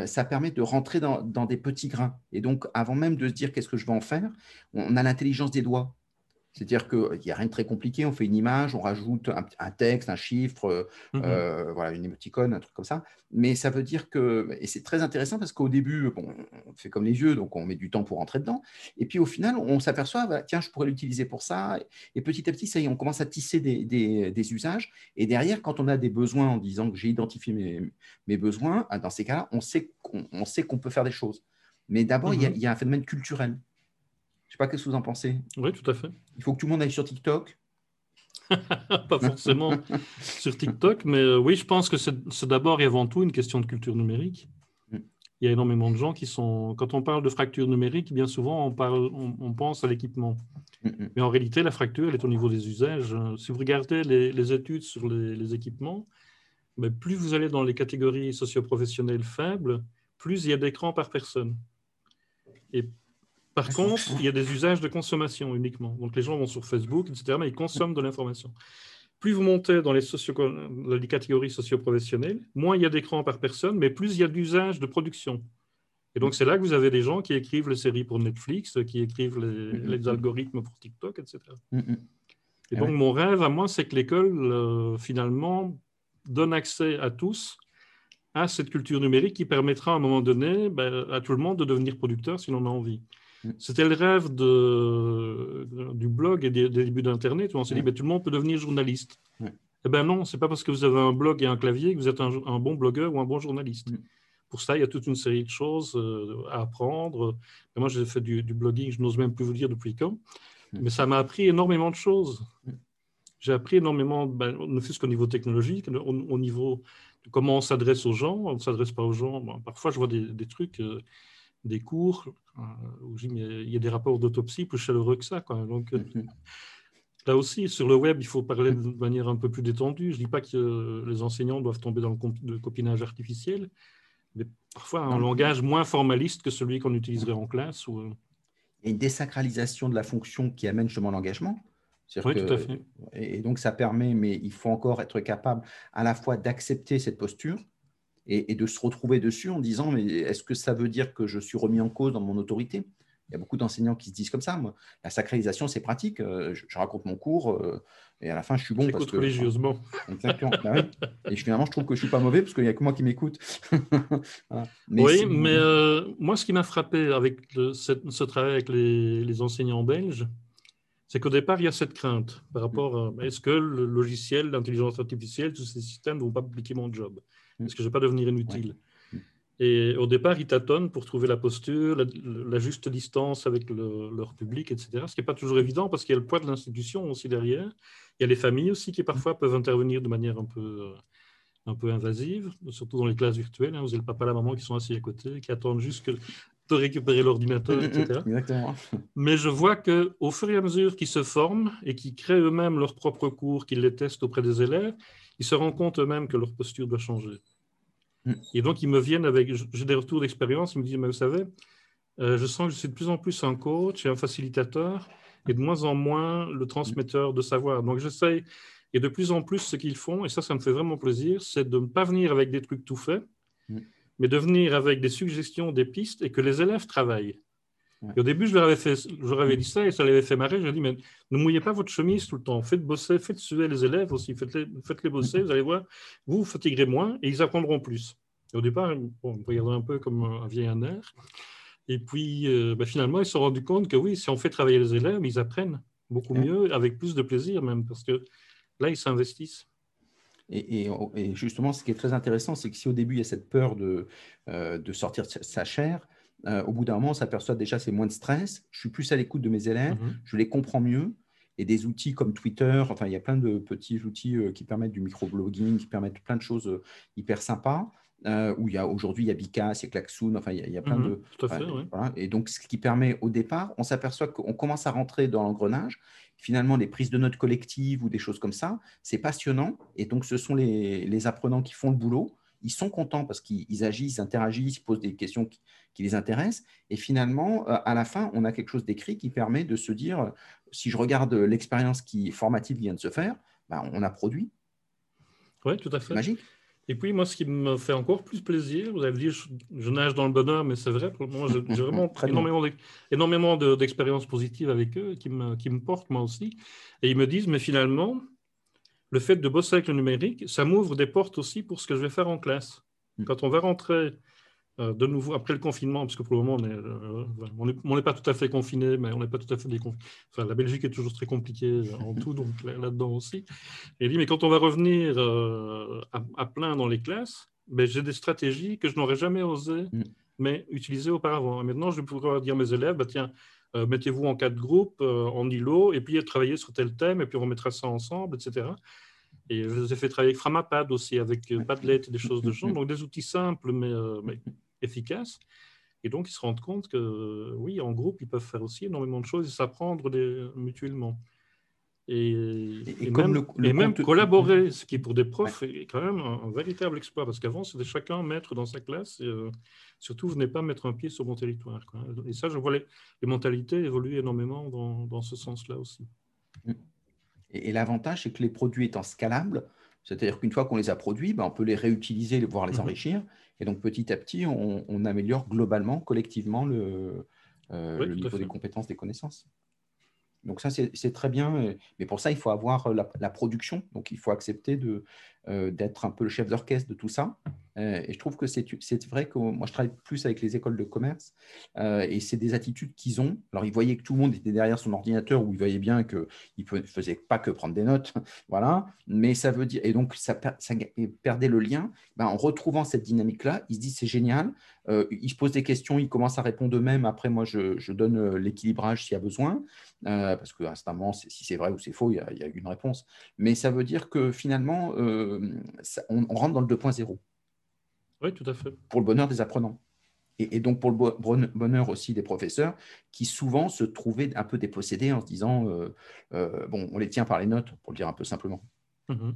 ça permet de rentrer dans, dans, des petits grains. Et donc, avant même de se dire qu'est-ce que je vais en faire, on a l'intelligence des doigts. C'est-à-dire qu'il n'y a rien de très compliqué, on fait une image, on rajoute un, texte, un chiffre, euh, mmh euh, voilà, une émoticône, un truc comme ça. Mais ça veut dire que, et c'est très intéressant parce qu'au début, bon, on fait comme les yeux, donc on met du temps pour rentrer dedans. Et puis au final, on s'aperçoit, bah, tiens, je pourrais l'utiliser pour ça. Et petit à petit, ça y est, on commence à tisser des, usages. Et derrière, quand on a des besoins en disant que j'ai identifié mes, besoins, ah, dans ces cas-là, on sait qu'on peut faire des choses. Mais d'abord, il y, y, a un phénomène culturel. Je ne sais pas qu'est-ce que vous en pensez? Oui, tout à fait. Il faut que tout le monde aille sur TikTok? pas forcément sur TikTok, mais euh, oui, je pense que c'est d'abord et avant tout une question de culture numérique. Mm. il y a énormément de gens qui sont. Quand on parle de fracture numérique, bien souvent, on, parle, on, pense à l'équipement. Mm-hmm. Mais en réalité, la fracture, elle est au niveau des usages. Si vous regardez les, études sur les, équipements, mais plus vous allez dans les catégories socioprofessionnelles faibles, plus il y a d'écrans par personne. Et par contre, il y a des usages de consommation uniquement. Donc les gens vont sur Facebook, etc., mais ils consomment de l'information. Plus vous montez dans les, socio les catégories socioprofessionnelles, moins il y a d'écrans par personne, mais plus il y a d'usages de production. Et donc c'est là que vous avez des gens qui écrivent les séries pour Netflix, qui écrivent les, algorithmes pour TikTok, etc. Et donc mon rêve à moi, c'est que l'école, euh, finalement, donne accès à tous à cette culture numérique qui permettra à un moment donné ben, à tout le monde de devenir producteur si l'on a envie. Mm. C'était le rêve de, du blog et des, débuts d'Internet où on s'est dit ben, tout le monde peut devenir journaliste. Eh bien non, c'est pas parce que vous avez un blog et un clavier que vous êtes un, bon blogueur ou un bon journaliste. Mm. Pour ça, il y a toute une série de choses euh, à apprendre. moi, j'ai fait du, blogging, je n'ose même plus vous dire depuis quand, mm. mais ça m'a appris énormément de choses. J'ai appris énormément, ben, ne fût-ce qu'au niveau technologique, au niveau comment on s'adresse aux gens, on ne s'adresse pas aux gens. parfois, je vois des, trucs, euh, des cours, euh, où il y a des rapports d'autopsie plus chaleureux que ça. Donc, euh, mhm. là aussi, sur le web, il faut parler de manière un peu plus détendue. Je ne dis pas que les enseignants doivent tomber dans le copinage artificiel, mais parfois un langage moins formaliste que celui qu'on utiliserait en classe. Ou... Et une désacralisation de la fonction qui amène justement l'engagement. Oui, tout à fait. Et donc, ça permet, mais il faut encore être capable à la fois d'accepter cette posture et, de se retrouver dessus en disant, mais est-ce que ça veut dire que je suis remis en cause dans mon autorité? Il y a beaucoup d'enseignants qui se disent comme ça. Moi, la sacralisation, c'est pratique. Euh, je, raconte mon cours euh, et à la fin, je suis bon. Parce que, religieusement. Exactement. Bah et finalement, je trouve que je ne suis pas mauvais parce qu'il n'y a que moi qui m'écoute. oui, mais euh, moi, ce qui m'a frappé avec ce, travail avec les, les enseignants belges, c'est qu'au départ, il y a cette crainte par rapport à est-ce que le logiciel, l'intelligence artificielle, tous ces systèmes ne vont pas compliquer mon job? Est-ce que je ne vais pas devenir inutile mm. Et au départ, ils tâtonnent pour trouver la posture, la, juste distance avec leur public, etc. Ce qui n'est pas toujours évident parce qu'il y a le poids de l'institution aussi derrière. Il y a les familles aussi qui parfois peuvent intervenir de manière un peu, un peu invasive, surtout dans les classes virtuelles. Hein. Vous avez le papa et la maman qui sont assis à côté, qui attendent juste que de récupérer l'ordinateur, etc. Mais je vois qu'au fur et à mesure qu'ils se forment et qu'ils créent eux-mêmes leurs propres cours, qu'ils les testent auprès des élèves, ils se rendent compte eux-mêmes que leur posture doit changer. Mm. Et donc, ils me viennent avec, j'ai des retours d'expérience, ils me disent, mais vous savez, euh, je sens que je suis de plus en plus un coach et un facilitateur, et de moins en moins le transmetteur de savoir. Donc, j'essaye, et de plus en plus, ce qu'ils font, et ça, ça me fait vraiment plaisir, c'est de ne pas venir avec des trucs tout faits, mm mais de venir avec des suggestions, des pistes et que les élèves travaillent. Au début, je leur, avais fait, je dit ça et ça les avait fait marrer. Je ai dit, mais ne mouillez pas votre chemise tout le temps. Faites bosser, faites suer les élèves aussi. Faites-les faites -les bosser, vous allez voir, vous vous fatiguerez moins et ils apprendront plus. au départ, on me regardait un peu comme un vieil air. Et puis, euh, bah, finalement, ils se sont rendus compte que oui, si on fait travailler les élèves, ils apprennent beaucoup mieux, avec plus de plaisir même, parce que là, ils s'investissent. Et, justement, ce qui est très intéressant, c'est que si au début, il y a cette peur de, euh, de sortir sa chair, euh, au bout d'un moment, on s'aperçoit déjà c'est moins de stress, je suis plus à l'écoute de mes élèves, mm-hmm. je les comprends mieux. Et des outils comme Twitter, enfin, il y a plein de petits outils euh, qui permettent du microblogging, qui permettent plein de choses hyper sympas. où il y a aujourd'hui il y a Bicas, il y a Klaxoon, enfin il y a, plein mm-hmm. de. Tout à fait, Et donc ce qui permet au départ, on s'aperçoit qu'on commence à rentrer dans l'engrenage finalement les prises de notes collectives ou des choses comme ça, c'est passionnant. Et donc, ce sont les, apprenants qui font le boulot. Ils sont contents parce qu'ils agissent, ils interagissent, ils posent des questions qui, les intéressent. Et finalement, euh, à la fin, on a quelque chose d'écrit qui permet de se dire, si je regarde l'expérience qui formative vient de se faire, ben, on a produit. Oui, tout à fait. Magique. Et puis, moi, ce qui me fait encore plus plaisir, vous avez dit, je, nage dans le bonheur, mais c'est vrai, pour moi, j'ai vraiment énormément, d'expériences positives avec eux qui me, qui me portent, moi aussi. Et ils me disent, mais finalement, le fait de bosser avec le numérique, ça m'ouvre des portes aussi pour ce que je vais faire en classe. Mm. Quand on va rentrer euh, de nouveau après le confinement, parce que pour le moment, on n'est euh, pas tout à fait confiné, mais on n'est pas tout à fait déconfiné. Enfin, la Belgique est toujours très compliquée euh, en tout, donc là-dedans aussi. Et dit, mais quand on va revenir à, plein dans les classes, ben, j'ai des stratégies que je n'aurais jamais osé mm. mais utiliser auparavant. Et maintenant, je vais pouvoir dire à mes élèves, bah, tiens, mettez-vous en quatre groupes, en îlot, et puis travaillez sur tel thème, et puis on remettra ça ensemble, etc. Et je vous ai fait travailler avec Framapad aussi, avec Padlet et des choses de genre. Donc des outils simples, mais efficace. Et donc, ils se rendent compte que, oui, en groupe, ils peuvent faire aussi énormément de choses et s'apprendre mutuellement. Et, même, collaborer, ce qui pour des profs est quand même un, véritable exploit, parce qu'avant, c'était chacun maître dans sa classe, et euh, surtout, venez pas mettre un pied sur mon territoire. Et ça, je vois les, mentalités évoluer énormément dans, dans ce sens-là aussi. Mm. Et, l'avantage, c'est que les produits étant scalables, c'est-à-dire qu'une fois qu'on les a produits, ben, on peut les réutiliser, voire les mm-hmm. enrichir, et donc petit à petit, on, améliore globalement, collectivement, le, euh, le niveau des compétences, des connaissances. Donc ça, c'est très bien. Mais pour ça, il faut avoir euh, la, production. Donc il faut accepter euh, d'être un peu le chef d'orchestre de tout ça. Euh, et je trouve que c'est vrai que moi, je travaille plus avec les écoles de commerce. et c'est des attitudes qu'ils ont. Alors ils voyaient que tout le monde était derrière son ordinateur, où ils voyaient bien qu'ils ne faisaient pas que prendre des notes. voilà. Mais ça veut dire... Et donc, ça, ça perdait le lien. Ben, en retrouvant cette dynamique-là, ils se disent, c'est génial. ils se posent des questions, ils commencent à répondre eux-mêmes. Après, moi, je, donne l'équilibrage s'il y a besoin. Euh, parce que instamment, si c'est vrai ou c'est faux, il y, a, une réponse. Mais ça veut dire que finalement, euh, on, rentre dans le 2.0. Oui, tout à fait. Pour le bonheur des apprenants. Et, donc pour le bonheur aussi des professeurs, qui souvent se trouvaient un peu dépossédés en se disant, euh, bon, on les tient par les notes, pour le dire un peu simplement. Mmh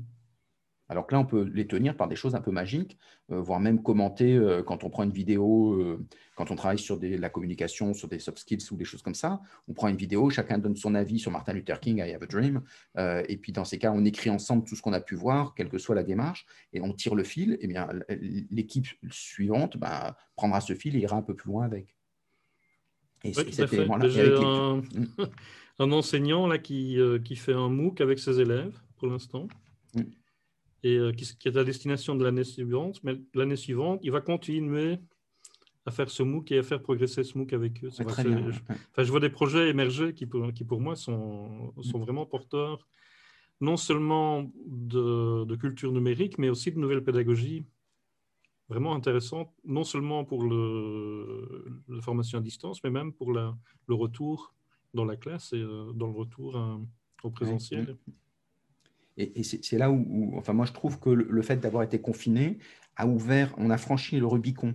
alors que là, on peut les tenir par des choses un peu magiques, euh, voire même commenter euh, quand on prend une vidéo, euh, quand on travaille sur la communication, sur des soft skills ou des choses comme ça. On prend une vidéo, chacun donne son avis sur Martin Luther King, I Have a Dream. et puis dans ces cas, on écrit ensemble tout ce qu'on a pu voir, quelle que soit la démarche, et on tire le fil. Et eh bien, l'équipe suivante bah, prendra ce fil et ira un peu plus loin avec. Et J'ai un, un, enseignant là, qui, qui fait un MOOC avec ses élèves pour l'instant. Mm et euh, qui, est à destination de l'année suivante. Mais l'année suivante, il va continuer à faire ce MOOC et à faire progresser ce MOOC avec eux. je, enfin, je vois des projets émerger qui, pour, qui pour moi, sont, sont vraiment porteurs non seulement de, de, culture numérique, mais aussi de nouvelles pédagogies vraiment intéressantes, non seulement pour le, la formation à distance, mais même pour la, le retour dans la classe et euh, dans le retour au présentiel. Et, c'est là où, enfin, moi, je trouve que le, fait d'avoir été confiné a ouvert, on a franchi le Rubicon.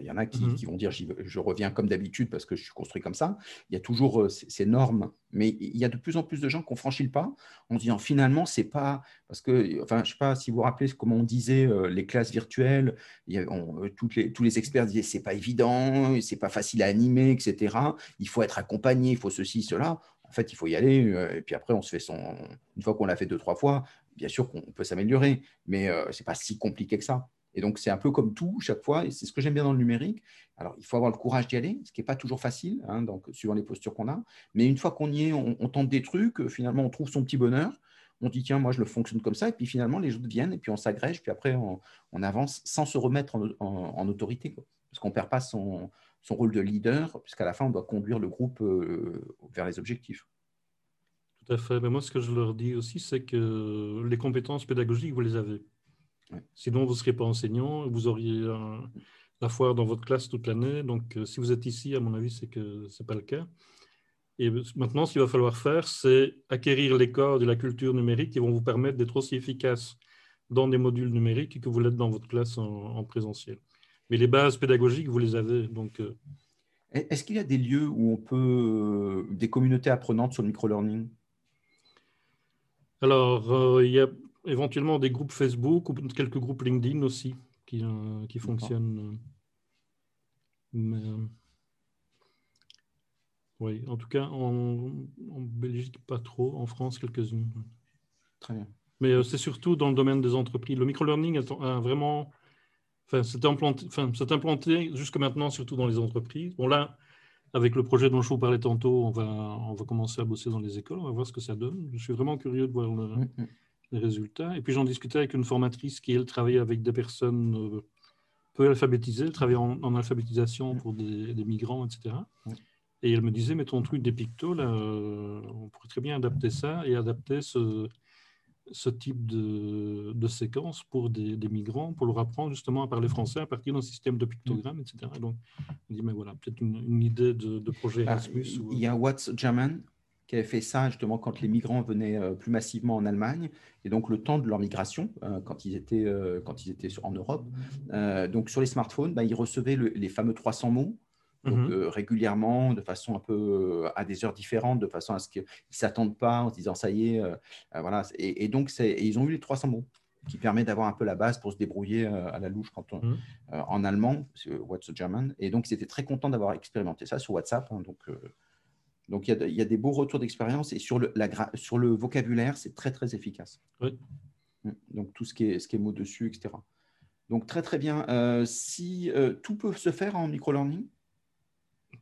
Il y en a qui, mmh vont dire je reviens comme d'habitude parce que je suis construit comme ça. Il y a toujours euh, ces normes, mais il y a de plus en plus de gens qui ont franchi le pas en disant finalement, c'est pas. Parce que, enfin, je ne sais pas si vous vous rappelez comment on disait euh, les classes virtuelles, il y euh, toutes les, tous les experts disaient c'est pas évident, c'est pas facile à animer, etc. Il faut être accompagné, il faut ceci, cela en fait, il faut y aller. Euh, et puis après, on se fait son. Une fois qu'on l'a fait deux, trois fois, bien sûr qu'on peut s'améliorer, mais euh, ce n'est pas si compliqué que ça. Et donc, c'est un peu comme tout, chaque fois, et c'est ce que j'aime bien dans le numérique. Alors, il faut avoir le courage d'y aller, ce qui n'est pas toujours facile, hein, donc, suivant les postures qu'on a. Mais une fois qu'on y est, on, tente des trucs, finalement, on trouve son petit bonheur. On dit, tiens, moi, je le fonctionne comme ça. Et puis, finalement, les autres viennent, et puis on s'agrège, puis après, on, avance sans se remettre en, autorité. parce qu'on ne perd pas son, son rôle de leader, puisqu'à la fin, on doit conduire le groupe euh, vers les objectifs. Tout à fait. Mais moi, ce que je leur dis aussi, c'est que les compétences pédagogiques, vous les avez. Sinon, vous ne serez pas enseignant, vous auriez la foire dans votre classe toute l'année. Donc, euh, si vous êtes ici, à mon avis, c'est que ce n'est pas le cas. Et maintenant, ce qu'il va falloir faire, c'est acquérir les codes et la culture numérique qui vont vous permettre d'être aussi efficace dans des modules numériques que vous l'êtes dans votre classe en présentiel. Mais les bases pédagogiques, vous les avez. Donc, euh. Est-ce qu'il y a des lieux où on peut, euh, des communautés apprenantes sur le microlearning? Alors, euh, il y a éventuellement des groupes Facebook ou quelques groupes LinkedIn aussi qui, qui fonctionnent. Mais, oui, en tout cas, en, Belgique, pas trop. En France, quelques-unes. Très bien. Mais c'est surtout dans le domaine des entreprises. Le microlearning a vraiment Enfin, c'est implanté, enfin, implanté jusque maintenant, surtout dans les entreprises. Bon, là, avec le projet dont je vous parlais tantôt, on va, on va commencer à bosser dans les écoles, on va voir ce que ça donne. Je suis vraiment curieux de voir les résultats. Et puis, j'en discutais avec une formatrice qui, elle, travaillait avec des personnes euh, peu alphabétisées, elle travaillait en, alphabétisation pour des, des, etc. Et elle me disait, mais ton truc des pictos, là, euh, on pourrait très bien adapter ça et adapter ce, ce type de, de séquence pour des, des, migrants, pour leur apprendre justement à parler français à partir d'un système de pictogrammes, etc. donc, on dit, mais voilà, peut-être une, idée de, projet ah, Erasmus. il y a What's German qui avait fait ça justement quand les migrants venaient euh, plus massivement en Allemagne, et donc le temps de leur migration, euh, quand, ils étaient, euh, quand ils étaient en Europe. donc sur les smartphones, bah, ils recevaient les fameux 300 mots. Donc, mhm. régulièrement, de façon un peu à des heures différentes, de façon à ce qu'ils ne s'attendent pas en se disant ça y est, voilà. Et, donc, et ils ont eu les 300 mots qui permet d'avoir un peu la base pour se débrouiller à la louche quand on, mhm. en allemand, What's the German. Et donc, ils étaient très contents d'avoir expérimenté ça sur WhatsApp. Hein, donc, donc, il y, a, des beaux retours d'expérience et sur le, sur le vocabulaire, c'est très, très efficace. Oui. Mm. Donc, tout ce qui est, ce qui est mots dessus, etc. Donc, très, très bien. Euh, si euh, tout peut se faire en micro-learning?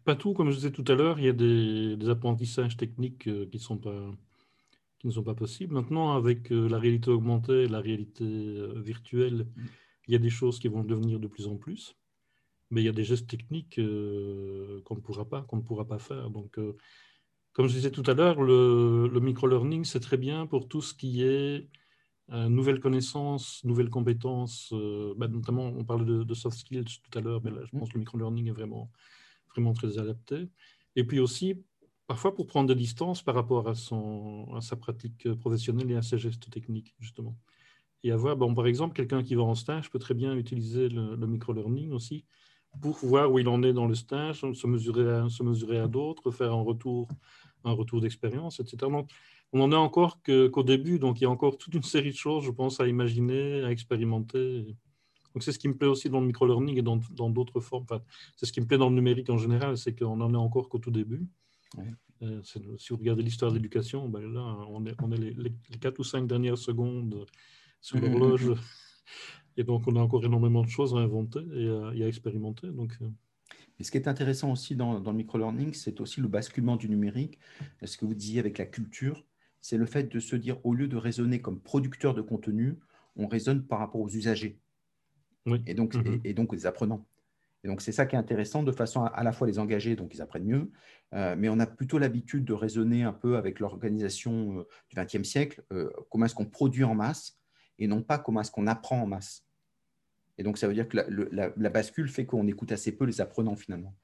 Pas tout, comme je disais tout à l'heure, il y a des, apprentissages techniques euh, qui, sont pas, qui ne sont pas possibles. Maintenant, avec la réalité augmentée, la réalité virtuelle, mm. il y a des choses qui vont devenir de plus en plus mais il y a des gestes techniques euh, qu'on ne pourra pas, qu'on ne pourra pas faire. Donc, euh, comme je disais tout à l'heure, le, micro-learning, c'est très bien pour tout ce qui est euh, nouvelles connaissances, nouvelles compétences. Bah, notamment, on parlait de, soft skills tout à l'heure, mais là, je pense que le micro-learning est vraiment, très adapté. Et puis aussi, parfois pour prendre des distances par rapport à, son, à sa pratique professionnelle et à ses gestes techniques, justement. Et avoir, bon, par exemple, quelqu'un qui va en stage peut très bien utiliser le, le micro-learning aussi pour voir où il en est dans le stage, se mesurer à, se mesurer à d'autres, faire un retour, un retour d'expérience, etc. Donc, on n'en est encore qu'au début, donc il y a encore toute une série de choses, je pense, à imaginer, à expérimenter. Donc, c'est ce qui me plaît aussi dans le micro-learning et dans d'autres formes. Enfin, c'est ce qui me plaît dans le numérique en général, c'est qu'on n'en est encore qu'au tout début. Euh, si vous regardez l'histoire de l'éducation, ben là, on est, on est les, les, 4 ou 5 dernières secondes sur l'horloge. Et donc, on a encore énormément de choses à inventer et à, expérimenter. Donc, euh. ce qui est intéressant aussi dans, le micro-learning, c'est aussi le basculement du numérique. Ce que vous disiez avec la culture, c'est le fait de se dire, au lieu de raisonner comme producteur de contenu, on raisonne par rapport aux usagers et, donc, mm-hmm. et, donc aux apprenants. Et donc, c'est ça qui est intéressant, de façon à, la fois les engager, donc ils apprennent mieux, euh, mais on a plutôt l'habitude de raisonner un peu avec l'organisation euh, du XXe siècle, comment est-ce qu'on produit en masse et non pas comment est-ce qu'on apprend en masse. Et donc, ça veut dire que la, bascule fait qu'on écoute assez peu les apprenants finalement.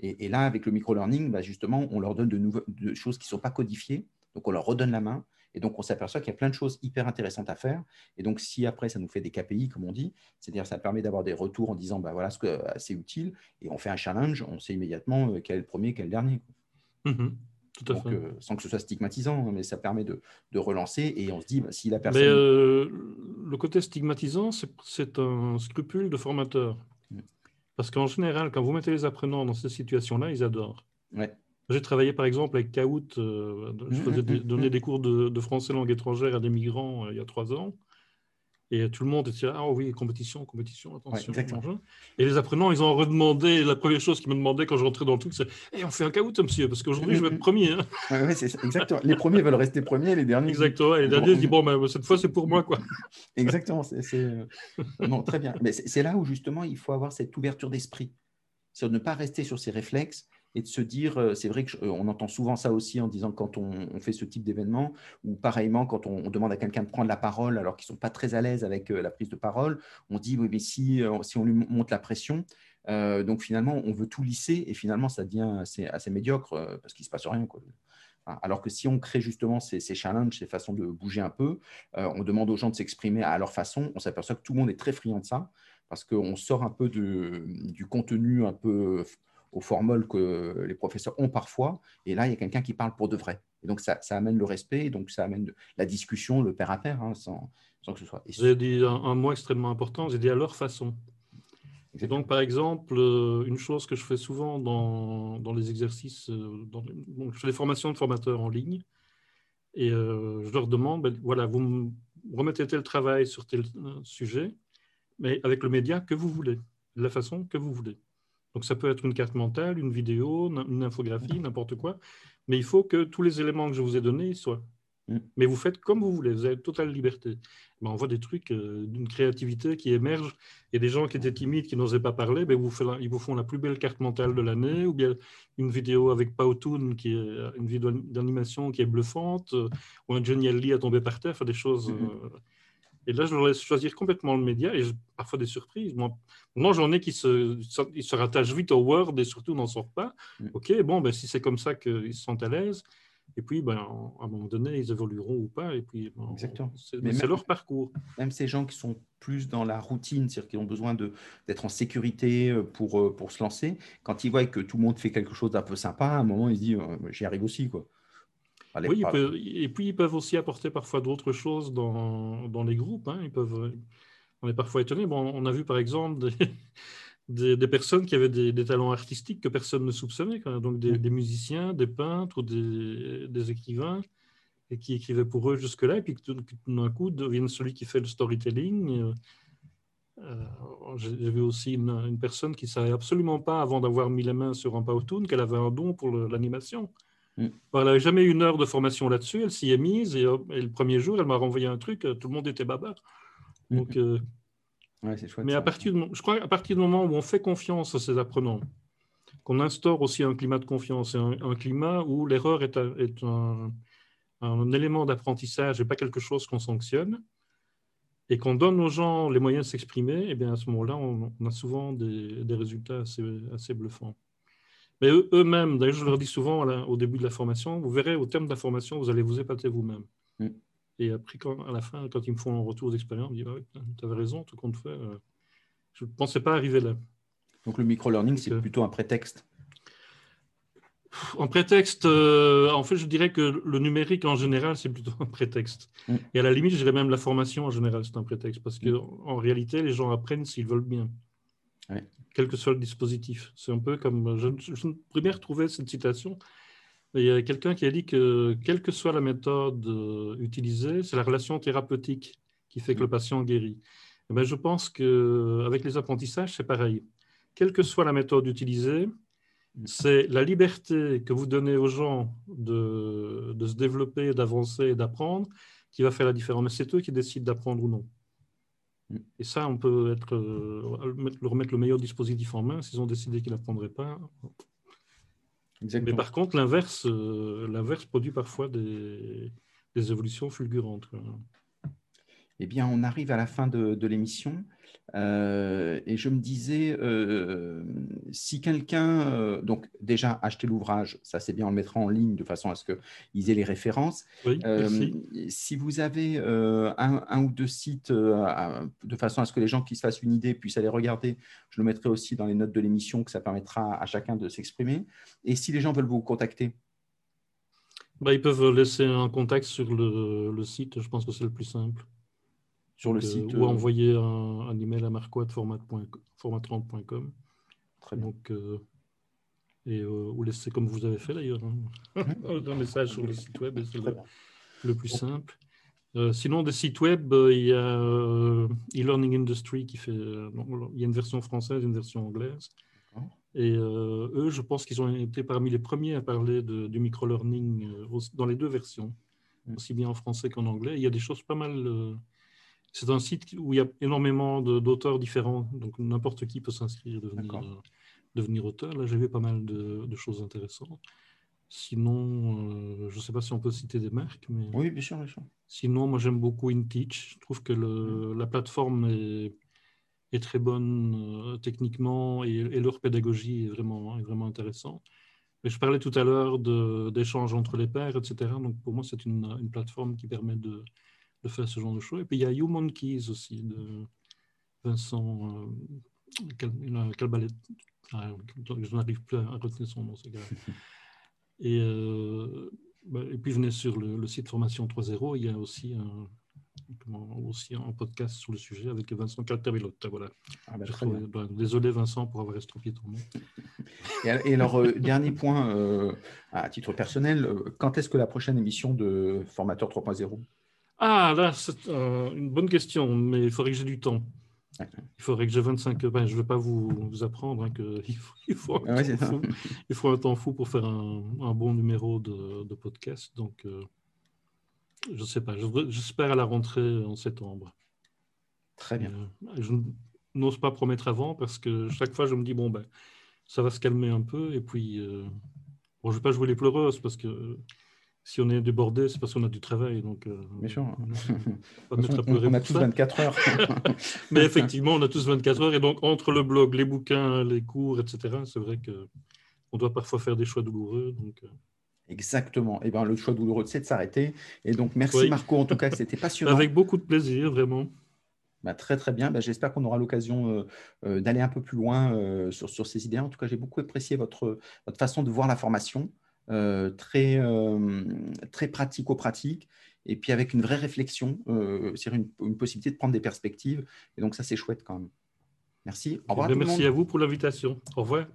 Et, là, avec le micro-learning, bah, justement, on leur donne de, nouvelles, choses qui ne sont pas codifiées, donc on leur redonne la main, et donc on s'aperçoit qu'il y a plein de choses hyper intéressantes à faire. Et donc, si après, ça nous fait des KPI, comme on dit, c'est-à-dire ça permet d'avoir des retours en disant, bah, voilà ce que c'est utile, et on fait un challenge, on sait immédiatement euh, quel est le premier, quel est le dernier. Mmh euh, sans que ce soit stigmatisant, hein, mais ça permet de, relancer et on se dit, bah, si la personne. Mais euh, le côté stigmatisant, c'est un scrupule de formateur. Mm. Parce qu'en général, quand vous mettez les apprenants dans ces situations-là, ils adorent. J'ai travaillé par exemple avec Kahoot, euh, je mm, faisais mm, donner des cours de, de, français langue étrangère à des migrants il y a trois ans. Et tout le monde était là, ah oui, compétition, compétition, attention. et les apprenants, ils ont redemandé, la première chose qu'ils me demandaient quand je rentrais dans le truc, c'est hey, on fait un caout, monsieur, parce qu'aujourd'hui, je vais être premier. Hein. C'est exactement. Les premiers veulent rester premiers, les derniers. Exactement. Et les derniers disent, bon, ben, cette fois, c'est pour moi. quoi. exactement. C'est, non, très bien. Mais c'est là où, justement, il faut avoir cette ouverture d'esprit. C'est ne pas rester sur ses réflexes et de se dire, euh, c'est vrai qu'on euh, entend souvent ça aussi en disant quand on, fait ce type d'événement, ou pareillement quand on, demande à quelqu'un de prendre la parole alors qu'ils ne sont pas très à l'aise avec euh, la prise de parole, on dit, oui, mais si, si on lui monte la pression, donc finalement, on veut tout lisser et finalement, ça devient assez, médiocre parce qu'il ne se passe rien. Quoi. Alors que si on crée justement ces, challenges, ces façons de bouger un peu, on demande aux gens de s'exprimer à leur façon, on s'aperçoit que tout le monde est très friand de ça parce qu'on sort un peu de, du contenu un peu aux formules que les professeurs ont parfois. Et là, il y a quelqu'un qui parle pour de vrai. Et donc, ça, amène le respect, et donc ça amène la discussion, le pair à pair, hein, sans, que ce soit. J'ai dit un, mot extrêmement important, j'ai dit à leur façon. Et donc, par exemple, euh, une chose que je fais souvent dans, dans les exercices, euh, dans donc je fais des formations de formateurs en ligne, et euh, je leur demande, ben, voilà, vous remettez tel travail sur tel sujet, mais avec le média que vous voulez, de la façon que vous voulez. Donc ça peut être une carte mentale, une vidéo, une infographie, n'importe quoi. Mais il faut que tous les éléments que je vous ai donnés soient. Mm. Mais vous faites comme vous voulez, vous avez totale liberté. Ben, on voit des trucs euh, d'une créativité qui émerge et des gens qui étaient timides, qui n'osaient pas parler, ben, vous ils vous font la plus belle carte mentale de l'année ou bien une vidéo avec Powtoon, qui est une vidéo d'animation qui est bluffante, euh, ou un Johnny Lee à tomber par terre, des choses. Mm-hmm. Euh, et là, je leur laisse choisir complètement le média et parfois des surprises. Moi, moi j'en ai qui se, ils se rattachent vite au Word et surtout n'en sortent pas. Mm. OK, bon, ben, si c'est comme ça qu'ils se sentent à l'aise. Et puis, ben, à un moment donné, ils évolueront ou pas. Et puis, ben, Exactement. c'est leur parcours. Même ces gens qui sont plus dans la routine, c'est-à-dire qui ont besoin d'être en sécurité euh, pour, euh, pour se lancer, quand ils voient que tout le monde fait quelque chose d'un peu sympa, à un moment, ils se disent j'y arrive aussi. Quoi. Oui, et puis ils peuvent aussi apporter parfois d'autres choses dans, dans, les groupes. Hein. Ils peuvent, on est parfois étonné. Bon, on a vu par exemple des, des, personnes qui avaient des, talents artistiques que personne ne soupçonnait, donc des, des, musiciens, des peintres ou des, écrivains, et qui écrivaient pour eux jusque-là, et puis tout, d'un coup deviennent celui qui fait le storytelling. Euh, euh, j'ai vu aussi une, personne qui ne savait absolument pas, avant d'avoir mis les mains sur un Powtoon, qu'elle avait un don pour l'animation. Mm. Elle n'avait jamais eu une heure de formation là-dessus, elle s'y est mise, et, et, le premier jour, elle m'a renvoyé un truc, tout le monde était baba. Donc, euh, mais à partir, de, je crois qu'à partir du moment où on fait confiance à ces apprenants, qu'on instaure aussi un climat de confiance, un, un climat où l'erreur est, est un, un, élément d'apprentissage et pas quelque chose qu'on sanctionne, et qu'on donne aux gens les moyens de s'exprimer, et eh bien à ce moment-là, on, a souvent des, des résultats assez, assez, bluffants. Mais eux-mêmes, d'ailleurs, je leur dis souvent au début de la formation, vous verrez, au terme de la formation, vous allez vous épater vous-même. Mm. Et après, quand, à la fin, quand ils me font un retour d'expérience, ils me disent ah Tu avais raison, tout compte fait. Euh, je ne pensais pas arriver là. Donc le micro-learning, c'est euh, plutôt un prétexte En prétexte, euh, en fait, je dirais que le numérique en général, c'est plutôt un prétexte. Mm. Et à la limite, je dirais même la formation en général, c'est un prétexte. Parce qu'en mm. réalité, les gens apprennent s'ils veulent bien. Quel que soit le dispositif. C'est un peu comme. Je, je, je pourrais retrouver cette citation il y a quelqu'un qui a dit que, quelle que soit la méthode euh, utilisée, c'est la relation thérapeutique qui fait que le mm. patient guérit. Eh ben, je pense qu'avec les apprentissages, c'est pareil. Quelle que soit la méthode utilisée, mm. c'est la liberté que vous donnez aux gens de, de se développer, d'avancer et d'apprendre qui va faire la différence. Mais c'est eux qui décident d'apprendre ou non. Et ça, on peut être, leur mettre le meilleur dispositif en main. S'ils ont décidé qu'ils n'apprendraient pas, mais par contre, l'inverse, euh, l'inverse produit parfois des, des évolutions fulgurantes. Eh bien, on arrive à la fin de, de l'émission euh, et je me disais, euh, si quelqu'un, euh, donc déjà acheter l'ouvrage, ça c'est bien, on le mettra en ligne de façon à ce qu'ils aient les références. Oui, si vous avez un, un, ou deux sites de façon à ce que les gens qui se fassent une idée puissent aller regarder, je le mettrai aussi dans les notes de l'émission, que ça permettra à chacun de s'exprimer. Et si les gens veulent vous contacter? Bah, Ils peuvent laisser un contact sur le, le site, je pense que c'est le plus simple sur le site. ou euh, envoyer un, un, email à marquois.format30.com. Très bien. Donc, euh, et, euh, ou laisser comme vous avez fait d'ailleurs, hein. un message sur le site web, c'est le, plus simple. sinon, des sites web, il y a e-learning industry qui fait. il y a une version française, une version anglaise. Et eux, je pense qu'ils ont été parmi les premiers à parler de, du micro-learning dans les deux versions, mm. aussi bien en français qu'en anglais. Il y a des choses pas mal c'est un site où il y a énormément d'auteurs différents, donc n'importe qui peut s'inscrire et devenir, euh, devenir, auteur. Là, j'ai vu pas mal de, choses intéressantes. Sinon, euh, je ne sais pas si on peut citer des marques, mais. Oui, bien sûr, bien sûr. Sinon, moi, j'aime beaucoup InTeach. Je trouve que le, mm. la plateforme est, est très bonne euh, techniquement et, et, leur pédagogie est vraiment, est vraiment intéressante. Mais je parlais tout à l'heure d'échanges entre les pairs, etc. Donc, pour moi, c'est une, une, plateforme qui permet de, de faire ce genre de choses. Et puis il y a You Monkeys aussi, de Vincent euh, Calbalet. Ah, je n'arrive plus à retenir son nom, ce gars. Et, euh, bah, et puis venez sur le, site Formation 3.0, il y a aussi un, comment, aussi un podcast sur le sujet avec Vincent Caltabelotte. Voilà. Ah, bah, désolé Vincent pour avoir estropié ton nom. et, alors, euh, dernier point, euh, à titre personnel, quand est-ce que la prochaine émission de Formateur 3.0 ah, là, c'est euh, une bonne question, mais il faudrait que j'ai du temps. Il faudrait que j'ai 25 ben, Je ne vais pas vous, vous apprendre hein, qu'il faut, il faut, un ah il faut, un temps fou pour faire un, un bon numéro de, de podcast. Donc, euh, je ne sais pas. J'espère à la rentrée en septembre. Très bien. Euh, je n'ose pas promettre avant parce que chaque fois, je me dis, bon, ben, ça va se calmer un peu. Et puis, bon, je ne vais pas jouer les pleureuses parce que si on est débordé, c'est parce qu'on a du travail. Donc, euh, Bien sûr. On, on, a tous 24 heures. Mais effectivement, on a tous 24 heures. Et donc, entre le blog, les bouquins, les cours, etc., c'est vrai qu'on doit parfois faire des choix douloureux. Donc, euh. Exactement. Et eh ben, le choix douloureux, c'est de s'arrêter. Et donc, merci Marco, en tout cas, c'était passionnant. Avec beaucoup de plaisir, vraiment. Bah, très très bien. Bah, j'espère qu'on aura l'occasion euh, euh, d'aller un peu plus loin sur, sur, ces idées. En tout cas, j'ai beaucoup apprécié votre, votre façon de voir la formation, très, très pratico-pratique, et puis avec une vraie réflexion sur une, une, possibilité de prendre des perspectives. Et donc ça, c'est chouette quand même. Merci. Au revoir. merci à vous pour l'invitation. Au revoir.